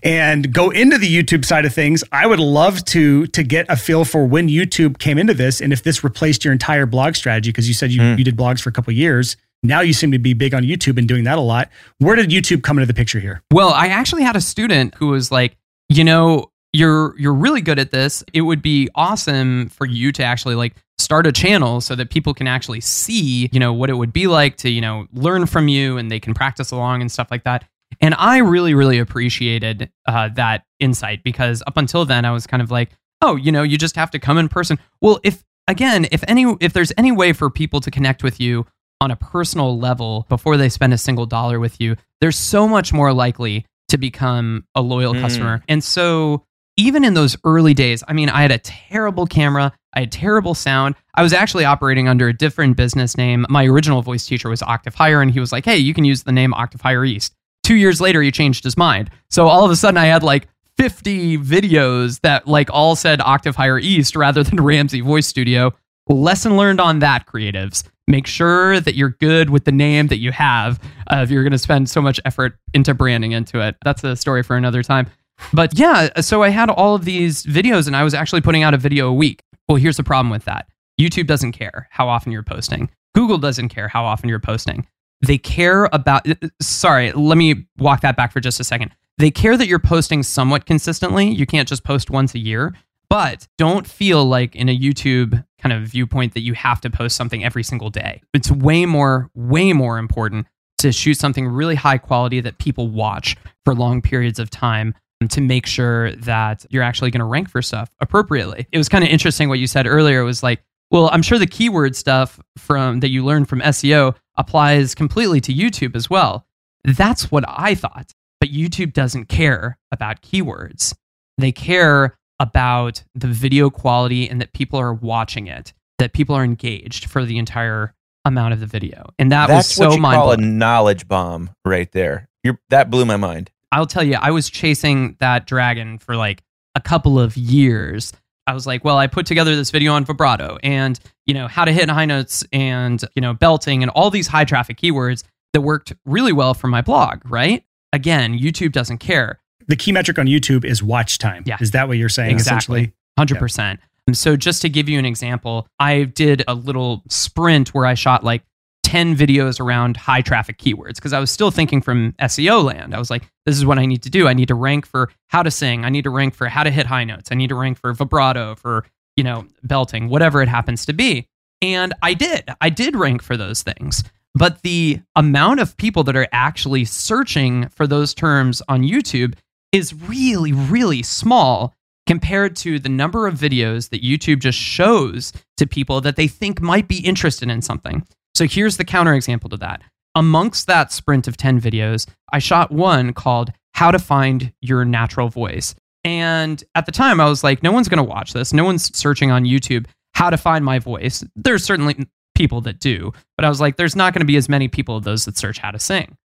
and go into the YouTube side of things, I would love to to get a feel for when YouTube came into this and if this replaced your entire blog strategy because you said you, mm. you did blogs for a couple years now you seem to be big on YouTube and doing that a lot. Where did YouTube come into the picture here? Well, I actually had a student who was like, you know, you're you're really good at this. It would be awesome for you to actually like start a channel so that people can actually see, you know, what it would be like to, you know, learn from you and they can practice along and stuff like that. And I really, really appreciated uh, that insight because up until then I was kind of like, oh, you know, you just have to come in person. Well, if again, if any, if there's any way for people to connect with you on a personal level before they spend a single dollar with you, they're so much more likely to become a loyal mm. customer. And so, even in those early days, I mean, I had a terrible camera, I had terrible sound. I was actually operating under a different business name. My original voice teacher was Octave Hire, and he was like, hey, you can use the name Octave Hire East. Two years later, he changed his mind. So all of a sudden, I had like 50 videos that like all said Octave Hire East rather than Ramsey Voice Studio. Lesson learned on that, creatives make sure that you're good with the name that you have uh, if you're going to spend so much effort into branding into it. That's a story for another time. But yeah, so I had all of these videos and I was actually putting out a video a week. Well, here's the problem with that YouTube doesn't care how often you're posting, Google doesn't care how often you're posting. They care about, uh, uh, sorry, let me walk that back for just a second. They care that you're posting somewhat consistently. You can't just post once a year, but don't feel like in a YouTube kind of viewpoint that you have to post something every single day. It's way more, way more important to shoot something really high quality that people watch for long periods of time to make sure that you're actually going to rank for stuff appropriately. It was kind of interesting what you said earlier. It was like, well, I'm sure the keyword stuff from that you learned from SEO applies completely to YouTube as well. That's what I thought. But YouTube doesn't care about keywords. They care about the video quality and that people are watching it, that people are engaged for the entire amount of the video. And that That's was so what you call a knowledge bomb right there. You're, that blew my mind. I'll tell you, I was chasing that dragon for like a couple of years. I was like, well, I put together this video on vibrato and, you know, how to hit high notes and, you know, belting and all these high traffic keywords that worked really well for my blog, right? Again, YouTube doesn't care the key metric on YouTube is watch time. Yeah. Is that what you're saying? Exactly. 100%. Yeah. Um, so, just to give you an example, I did a little sprint where I shot like 10 videos around high traffic keywords because I was still thinking from SEO land. I was like, this is what I need to do. I need to rank for how to sing. I need to rank for how to hit high notes. I need to rank for vibrato, for, you know, belting, whatever it happens to be. And I did. I did rank for those things. But the amount of people that are actually searching for those terms on YouTube is really, really small compared to the number of videos that YouTube just shows to people that they think might be interested in something. So here's the counterexample to that. Amongst that sprint of 10 videos, I shot one called How to Find Your Natural Voice. And at the time, I was like, no one's going to watch this. No one's searching on YouTube how to find my voice. There's certainly people that do, but I was like, there's not going to be as many people of those that search how to sing.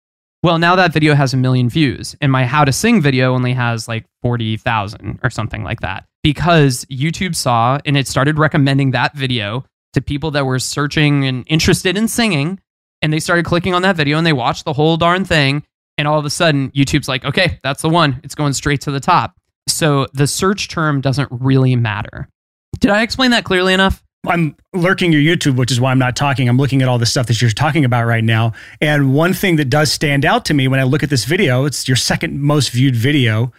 Well, now that video has a million views, and my how to sing video only has like 40,000 or something like that because YouTube saw and it started recommending that video to people that were searching and interested in singing. And they started clicking on that video and they watched the whole darn thing. And all of a sudden, YouTube's like, okay, that's the one. It's going straight to the top. So the search term doesn't really matter. Did I explain that clearly enough? I'm lurking your YouTube, which is why I'm not talking. I'm looking at all the stuff that you're talking about right now. And one thing that does stand out to me when I look at this video, it's your second most viewed video,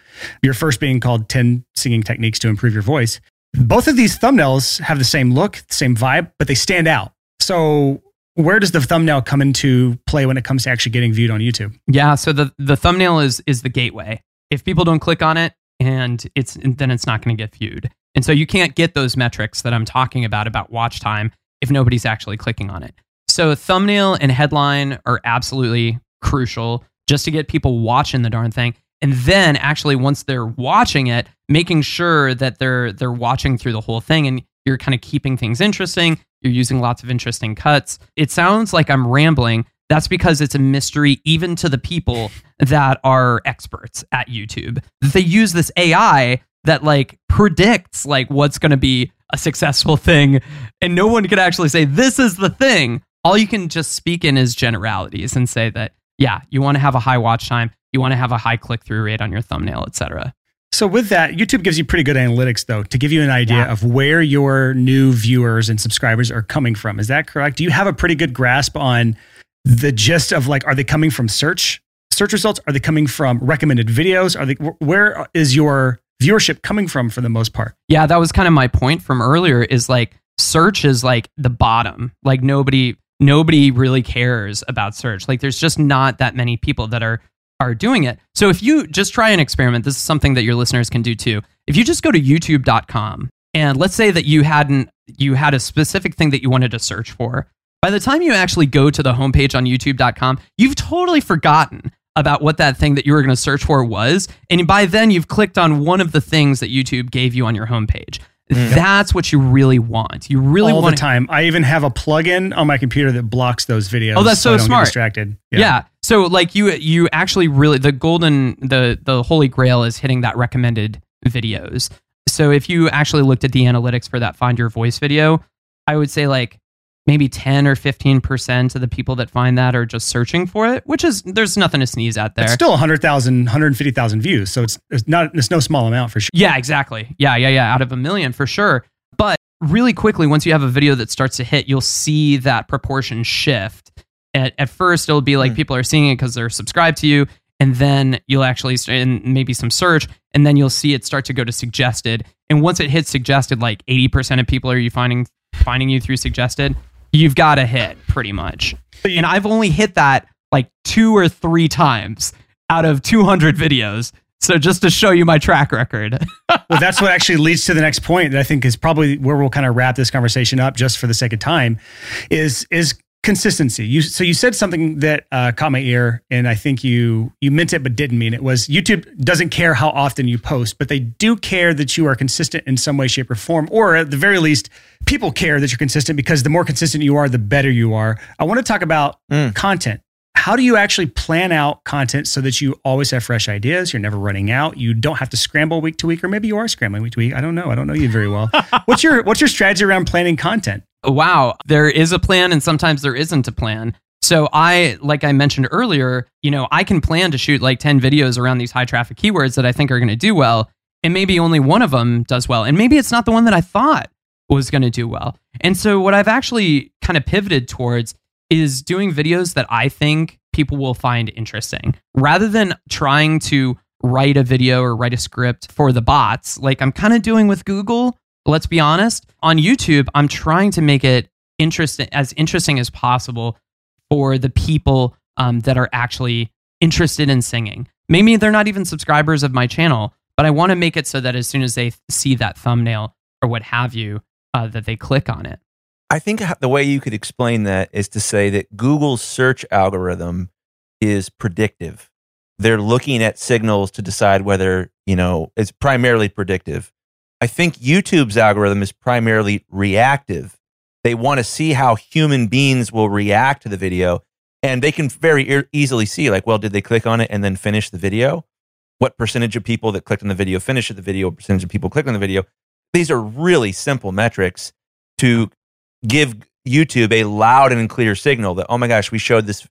your first being called 10 Singing Techniques to Improve Your Voice. Both of these thumbnails have the same look, same vibe, but they stand out. So, where does the thumbnail come into play when it comes to actually getting viewed on YouTube? Yeah, so the the thumbnail is is the gateway. If people don't click on it and it's then it's not going to get viewed. And so you can't get those metrics that I'm talking about about watch time if nobody's actually clicking on it. So thumbnail and headline are absolutely crucial just to get people watching the darn thing. And then actually once they're watching it, making sure that they're they're watching through the whole thing and you're kind of keeping things interesting. You're using lots of interesting cuts. It sounds like I'm rambling. That's because it's a mystery even to the people that are experts at YouTube. They use this AI that like predicts like what's going to be a successful thing and no one can actually say this is the thing. All you can just speak in is generalities and say that yeah, you want to have a high watch time, you want to have a high click through rate on your thumbnail, etc. So with that, YouTube gives you pretty good analytics though to give you an idea Yeah. of where your new viewers and subscribers are coming from. Is that correct? Do you have a pretty good grasp on the gist of like are they coming from search search results? Are they coming from recommended videos? Are they where is your viewership coming from for the most part? Yeah, that was kind of my point from earlier is like search is like the bottom. Like nobody nobody really cares about search. Like there's just not that many people that are are doing it. So if you just try an experiment, this is something that your listeners can do too. If you just go to youtube.com and let's say that you hadn't you had a specific thing that you wanted to search for. By the time you actually go to the homepage on youtube.com, you've totally forgotten about what that thing that you were going to search for was. And by then, you've clicked on one of the things that YouTube gave you on your homepage. Mm. That's what you really want. You really All want the time. I even have a plugin on my computer that blocks those videos. Oh, that's so don't smart. Distracted. Yeah. So like you you actually really the golden the the holy grail is hitting that recommended videos. So if you actually looked at the analytics for that find your voice video, I would say like maybe 10 or 15% of the people that find that are just searching for it, which is there's nothing to sneeze at there. It's still 100,000, 150,000 views. So it's, it's not, it's no small amount for sure. Yeah, exactly. Yeah, yeah, yeah. Out of a million for sure. But really quickly, once you have a video that starts to hit, you'll see that proportion shift. At, at first, it'll be like Hmm. people are seeing it because they're subscribed to you. And then you'll actually, st- and maybe some search, and then you'll see it start to go to suggested. And once it hits suggested, like 80% of people are you finding finding you through suggested, you've got to hit pretty much. And I've only hit that like two or three times out of 200 videos. So just to show you my track record. well, that's what actually leads to the next point that I think is probably where we'll kind of wrap this conversation up, just for the sake of time, is is consistency. You so you said something that uh, caught my ear, and I think you you meant it but didn't mean it. Was YouTube doesn't care how often you post, but they do care that you are consistent in some way, shape, or form, or at the very least, people care that you're consistent because the more consistent you are, the better you are. I want to talk about Mm. content. How do you actually plan out content so that you always have fresh ideas? You're never running out. You don't have to scramble week to week, or maybe you are scrambling week to week. I don't know. I don't know you very well. what's your what's your strategy around planning content? wow, there is a plan and sometimes there isn't a plan. So I, like I mentioned earlier, you know, I can plan to shoot like 10 videos around these high traffic keywords that I think are going to do well. And maybe only one of them does well. And maybe it's not the one that I thought was going to do well. And so what I've actually kind of pivoted towards is doing videos that I think people will find interesting. Rather than trying to write a video or write a script for the bots like I'm kind of doing with Google let's be honest. On youtube i'm trying to make it interesting as interesting as possible for the people um, that are actually interested in singing. Maybe they're not even subscribers of my channel but i want to make it so that as soon as they see that thumbnail or what have you uh, that they click on it I think the way you could explain that is to say that Google's search algorithm is predictive. They're looking at signals to decide whether, you know, it's primarily predictive. I think YouTube's algorithm is primarily reactive. They want to see how human beings will react to the video. And they can very e- easily see, like, well, did they click on it and then finish the video? What percentage of people that clicked on the video finished the video? What percentage of people clicked on the video? These are really simple metrics to give YouTube a loud and clear signal that, oh my gosh, we showed this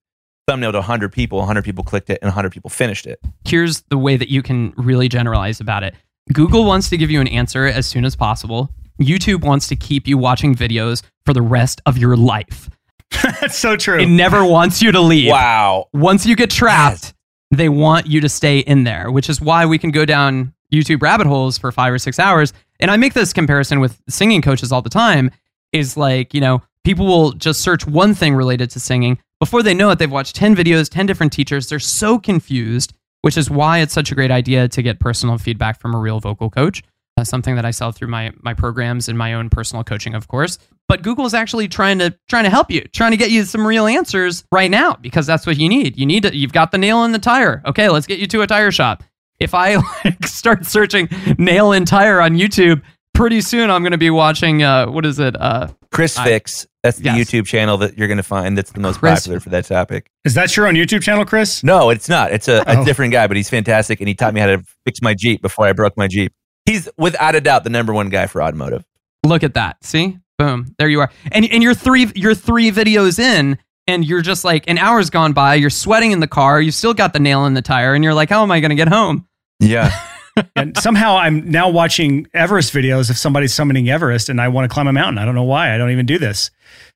thumbnail to 100 people, 100 people clicked it, and 100 people finished it. here's the way that you can really generalize about it Google wants to give you an answer as soon as possible. YouTube wants to keep you watching videos for the rest of your life. That's so true. It never wants you to leave. Wow. Once you get trapped, they want you to stay in there, which is why we can go down YouTube rabbit holes for five or six hours. And I make this comparison with singing coaches all the time is like, you know, people will just search one thing related to singing. Before they know it, they've watched 10 videos, 10 different teachers. They're so confused, which is why it's such a great idea to get personal feedback from a real vocal coach. Uh, something that I sell through my my programs and my own personal coaching, of course. But Google is actually trying to trying to help you, trying to get you some real answers right now because that's what you need. You need to, you've got the nail in the tire. Okay, let's get you to a tire shop. If I like start searching nail in tire on YouTube, pretty soon I'm going to be watching. Uh, what is it? Uh, Chris I- Fix. That's the Yes. YouTube channel that you're going to find that's the most Chris- popular for that topic. Is that your own YouTube channel, Chris? No, it's not. It's a, a Oh. different guy, but he's fantastic, and he taught me how to fix my Jeep before I broke my Jeep. He's without a doubt the number one guy for automotive. look at that. See, boom, there you are. And and you're three you're three videos in, and you're just like an hour's gone by. You're sweating in the car. You still got the nail in the tire, and you're like, how am I going to get home? Yeah. and somehow I'm now watching Everest videos of somebody summoning Everest, and I want to climb a mountain. I don't know why. I don't even do this.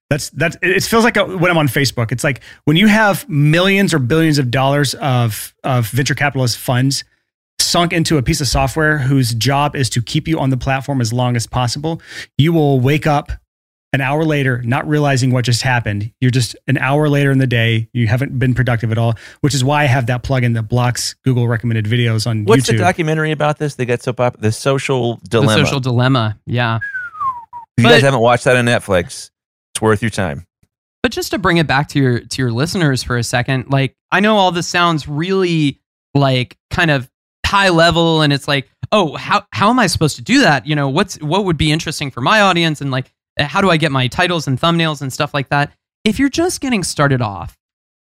That's that's. It feels like a, when I'm on Facebook. It's like when you have millions or billions of dollars of of venture capitalist funds sunk into a piece of software whose job is to keep you on the platform as long as possible. You will wake up an hour later, not realizing what just happened. You're just an hour later in the day. You haven't been productive at all, which is why I have that plugin that blocks Google recommended videos on YouTube. What's YouTube. the documentary about this? They got so popular. The Social Dilemma. The social dilemma. Yeah. if you but- guys haven't watched that on Netflix, it's worth your time. But just to bring it back to your to your listeners for a second, like I know all this sounds really like kind of high level and it's like, "Oh, how how am I supposed to do that? You know, what's what would be interesting for my audience and like how do I get my titles and thumbnails and stuff like that?" If you're just getting started off,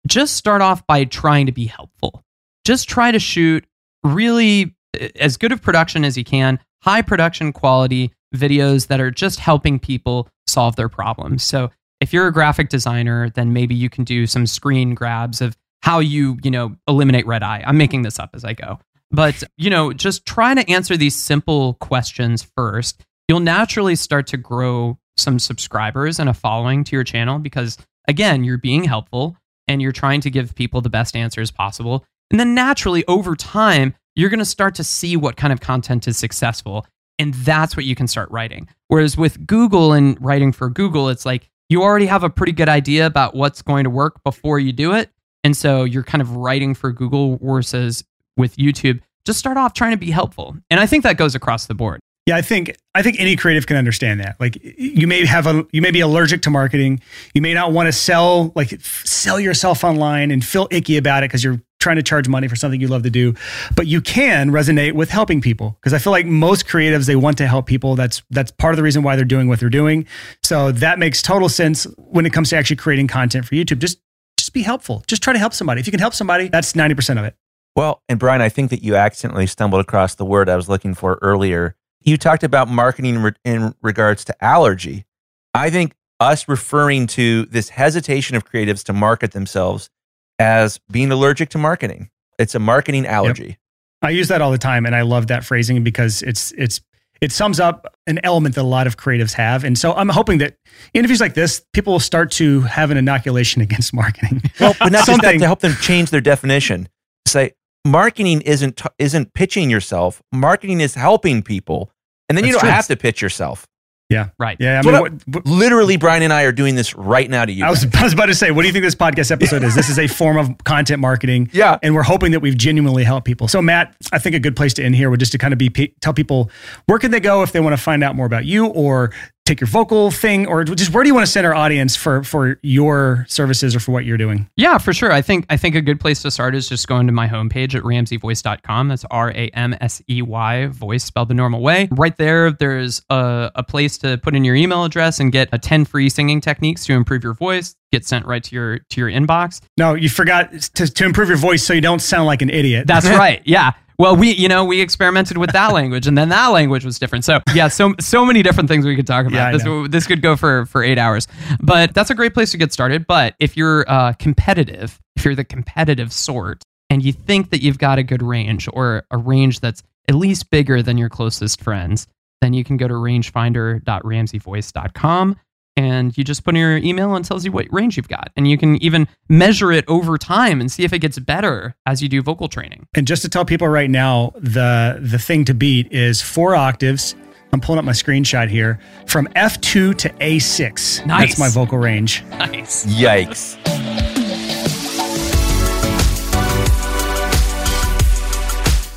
just start off by trying to be helpful. Just try to shoot really uh, as good of production as you can, high production quality videos that are just helping people solve their problems. So if you're a graphic designer, then maybe you can do some screen grabs of how you, you know, eliminate red eye. I'm making this up as I go. But, you know, just try to answer these simple questions first. You'll naturally start to grow some subscribers and a following to your channel because again, you're being helpful and you're trying to give people the best answers possible. And then naturally over time, you're going to start to see what kind of content is successful and that's what you can start writing. Whereas with Google and writing for Google, it's like you already have a pretty good idea about what's going to work before you do it. And so you're kind of writing for Google versus with YouTube. Just start off trying to be helpful. And I think that goes across the board. Yeah, I think I think any creative can understand that. Like you may have a you may be allergic to marketing. You may not want to sell like sell yourself online and feel icky about it because you're trying to charge money for something you love to do. But you can resonate with helping people because I feel like most creatives they want to help people. That's that's part of the reason why they're doing what they're doing. So that makes total sense when it comes to actually creating content for YouTube. Just just be helpful. Just try to help somebody. If you can help somebody, that's 90% of it. Well, and Brian, I think that you accidentally stumbled across the word I was looking for earlier. You talked about marketing in regards to allergy. I think us referring to this hesitation of creatives to market themselves as being allergic to marketing. It's a marketing allergy. I use that all the time, and I love that phrasing because it's it's it sums up an element that a lot of creatives have. And so I'm hoping that interviews like this, people will start to have an inoculation against marketing. Well, but not just that, to help them change their definition. Say marketing isn't isn't pitching yourself. Marketing is helping people, and then you don't true. have to pitch yourself. Yeah. Right. Yeah, I mean, what, what- Literally, Brian and I are doing this right now to you. I was. I was about to say, what do you think this podcast episode is? This is a form of content marketing. yeah. And we're hoping that we've genuinely helped people. So, Matt, I think a good place to end here would just to kind of be tell people where can they go if they want to find out more about you or take your vocal thing, or just where do you want to send our audience for for your services or for what you're doing? Yeah, for sure. I think I think a good place to start is just going to my homepage at ramseyvoice.com. That's R A M S E Y voice spelled the normal way. Right there, there's a, a place to put in your email address and get a 10 free singing techniques to improve your voice. Get sent right to your to your inbox. No, you forgot to, to improve your voice so you don't sound like an idiot. That's right. Yeah. Well, we you know we experimented with that language, and then that language was different. So yeah, so so many different things we could talk Yeah, about. this this could go for for eight hours, but that's a great place to get started. But if you're uh, competitive, if you're the competitive sort, and you think that you've got a good range or a range that's at least bigger than your closest friends, then you can go to rangefinder.ramseyvoice.com and you just put in your email and it tells you what range you've got. And you can even measure it over time and see if it gets better as you do vocal training. And just to tell people right now, the the thing to beat is four octaves. I'm pulling up my screenshot here from F2 to A6. Nice. That's my vocal range. Nice. Yikes.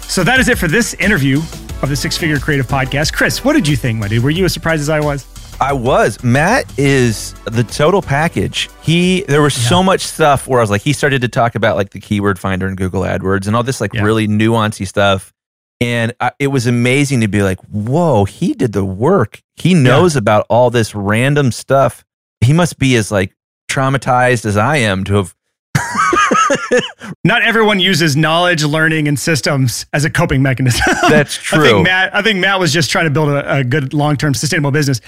So that is it for this interview of the Six Figure Creative Podcast. Chris, what did you think, my dude? Were you as surprised as I was? I was. Matt is the total package. He there was so much stuff where I was like, he started to talk about like the keyword finder and Google AdWords and all this like Yeah. really nuancy stuff. And I, it was amazing to be like, whoa, he did the work. He knows about all this random stuff. He must be as like traumatized as I am to have Not everyone uses knowledge, learning, and systems as a coping mechanism. That's I true. think Matt. I think Matt was just trying to build a, a good long-term sustainable business.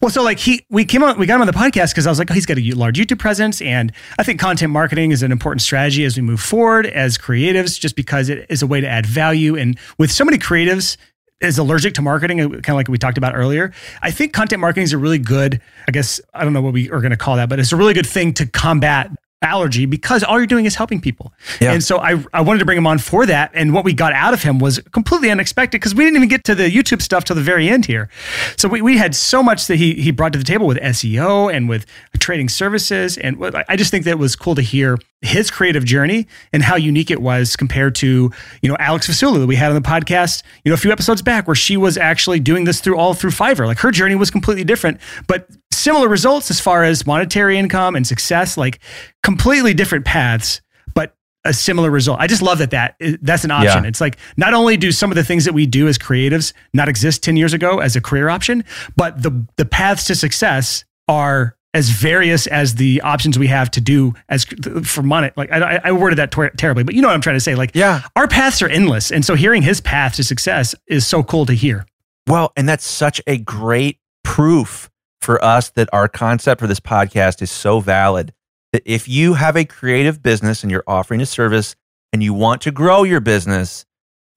Well, so like he, we came on, we got him on the podcast because I was like, oh, he's got a large YouTube presence, and I think content marketing is an important strategy as we move forward as creatives, just because it is a way to add value. And with so many creatives is allergic to marketing, uh, kind of like we talked about earlier. I think content marketing is a really good, I guess I don't know what we are going to call that, but it's a really good thing to combat allergy because all you're doing is helping people. Yeah. And so I, I wanted to bring him on for that. And what we got out of him was completely unexpected because we didn't even get to the YouTube stuff till the very end here. So we, we had so much that he, he brought to the table with SEO and with trading services. And I just think that it was cool to hear his creative journey and how unique it was compared to, you know, Alex Vasula that we had on the podcast, you know, a few episodes back where she was actually doing this through all through Fiverr. Like her journey was completely different, but similar results as far as monetary income and success, like completely different paths, but a similar result. I just love that that that's an option. Yeah. It's like not only do some of the things that we do as creatives not exist 10 years ago as a career option, but the the paths to success are as various as the options we have to do as for money. Like I, I worded that ter- terribly, but you know what I'm trying to say. Like Yeah. our paths are endless, and so hearing his path to success is so cool to hear. Well, and that's such a great proof for us that our concept for this podcast is so valid that if you have a creative business and you're offering a service and you want to grow your business,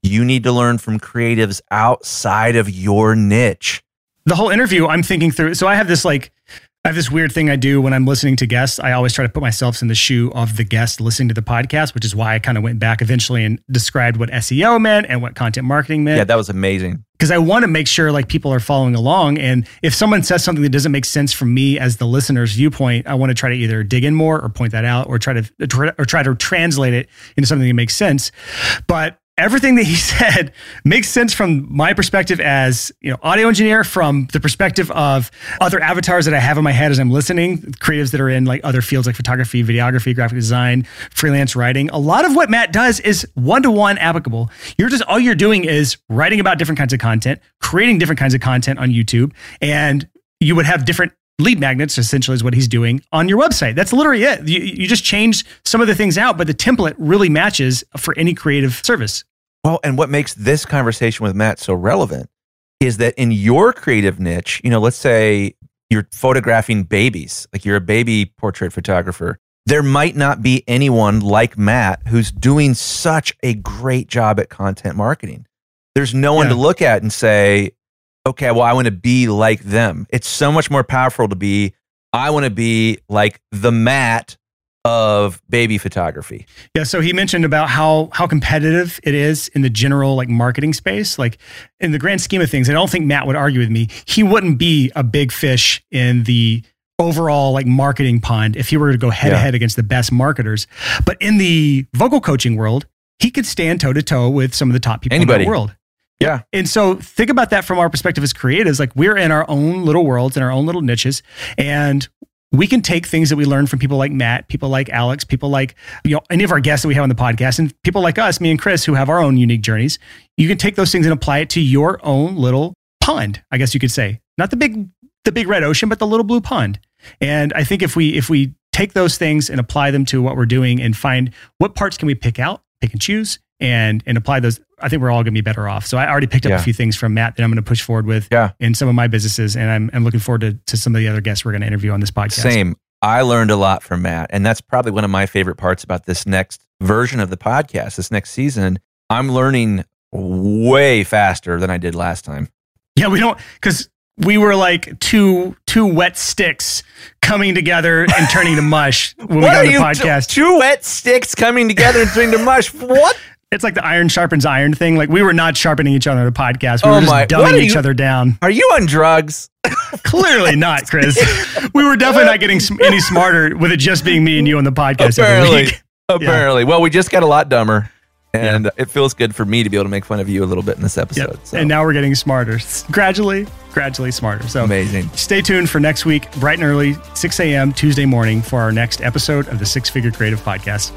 you need to learn from creatives outside of your niche. the whole interview I'm thinking through. So I have this like I have this weird thing I do when I'm listening to guests. I always try to put myself in the shoe of the guest listening to the podcast, which is why I kind of went back eventually and described what SEO meant and what content marketing meant. Yeah, that was amazing. Because I want to make sure like people are following along. And if someone says something that doesn't make sense from me as the listener's viewpoint, I want to try to either dig in more or point that out or try to or try to translate it into something that makes sense. But everything that he said makes sense from my perspective as you know audio engineer from the perspective of other avatars that i have in my head as i'm listening creatives that are in like other fields like photography videography graphic design freelance writing. A lot of what matt does is one-to-one applicable. You're just all you're doing is writing about different kinds of content creating different kinds of content on youtube and you would have different lead magnets essentially is what he's doing on your website. That's literally it. You, you just change some of the things out but the template really matches for any creative service Well, and what makes this conversation with Matt so relevant is that in your creative niche, you know, let's say you're photographing babies, like you're a baby portrait photographer, there might not be anyone like Matt who's doing such a great job at content marketing. There's no one to look at and say, okay, well, I want to be like them. It's so much more powerful to be, I want to be like the Matt of baby photography. Yeah, so he mentioned about how how competitive it is in the general like marketing space. Like in the grand scheme of things, I don't think Matt would argue with me. He wouldn't be a big fish in the overall like marketing pond if he were to go head to head against the best marketers. But in the vocal coaching world, he could stand toe to toe with some of the top people in the world. Yeah. And so think about that from our perspective as creatives. Like we're in our own little worlds, in our own little niches, and we can take things that we learn from people like Matt, people like Alex, people like you know any of our guests that we have on the podcast, and people like us, me and Chris, who have our own unique journeys. You can take those things and apply it to your own little pond, I guess you could say. Not the big the big red ocean, but the little blue pond. And I think if we if we take those things and apply them to what we're doing and find what parts can we pick out, pick and choose, and and apply those, I think we're all going to be better off. So I already picked up Yeah. a few things from Matt that I'm going to push forward with Yeah. in some of my businesses, and I'm I'm looking forward to to some of the other guests we're going to interview on this podcast. Same. I learned a lot from Matt. And that's probably one of my favorite parts about this next version of the podcast, this next season. I'm learning way faster than I did last time. Yeah, we don't because we were like two two wet sticks coming together and turning to mush when we got on the podcast. Two wet sticks coming together and turning to mush. What? It's like the iron sharpens iron thing. Like we were not sharpening each other on the podcast. We Oh were just my- dumbing each you- other down. Are you on drugs? Clearly not, Chris. we were definitely not getting any smarter with it just being me and you on the podcast every Apparently. week. Apparently. Well, we just got a lot dumber. And it feels good for me to be able to make fun of you a little bit in this episode. Yep. So And now we're getting smarter, gradually, gradually smarter. So amazing. Stay tuned for next week, bright and early, 6 a.m. Tuesday morning for our next episode of the Six Figure Creative Podcast.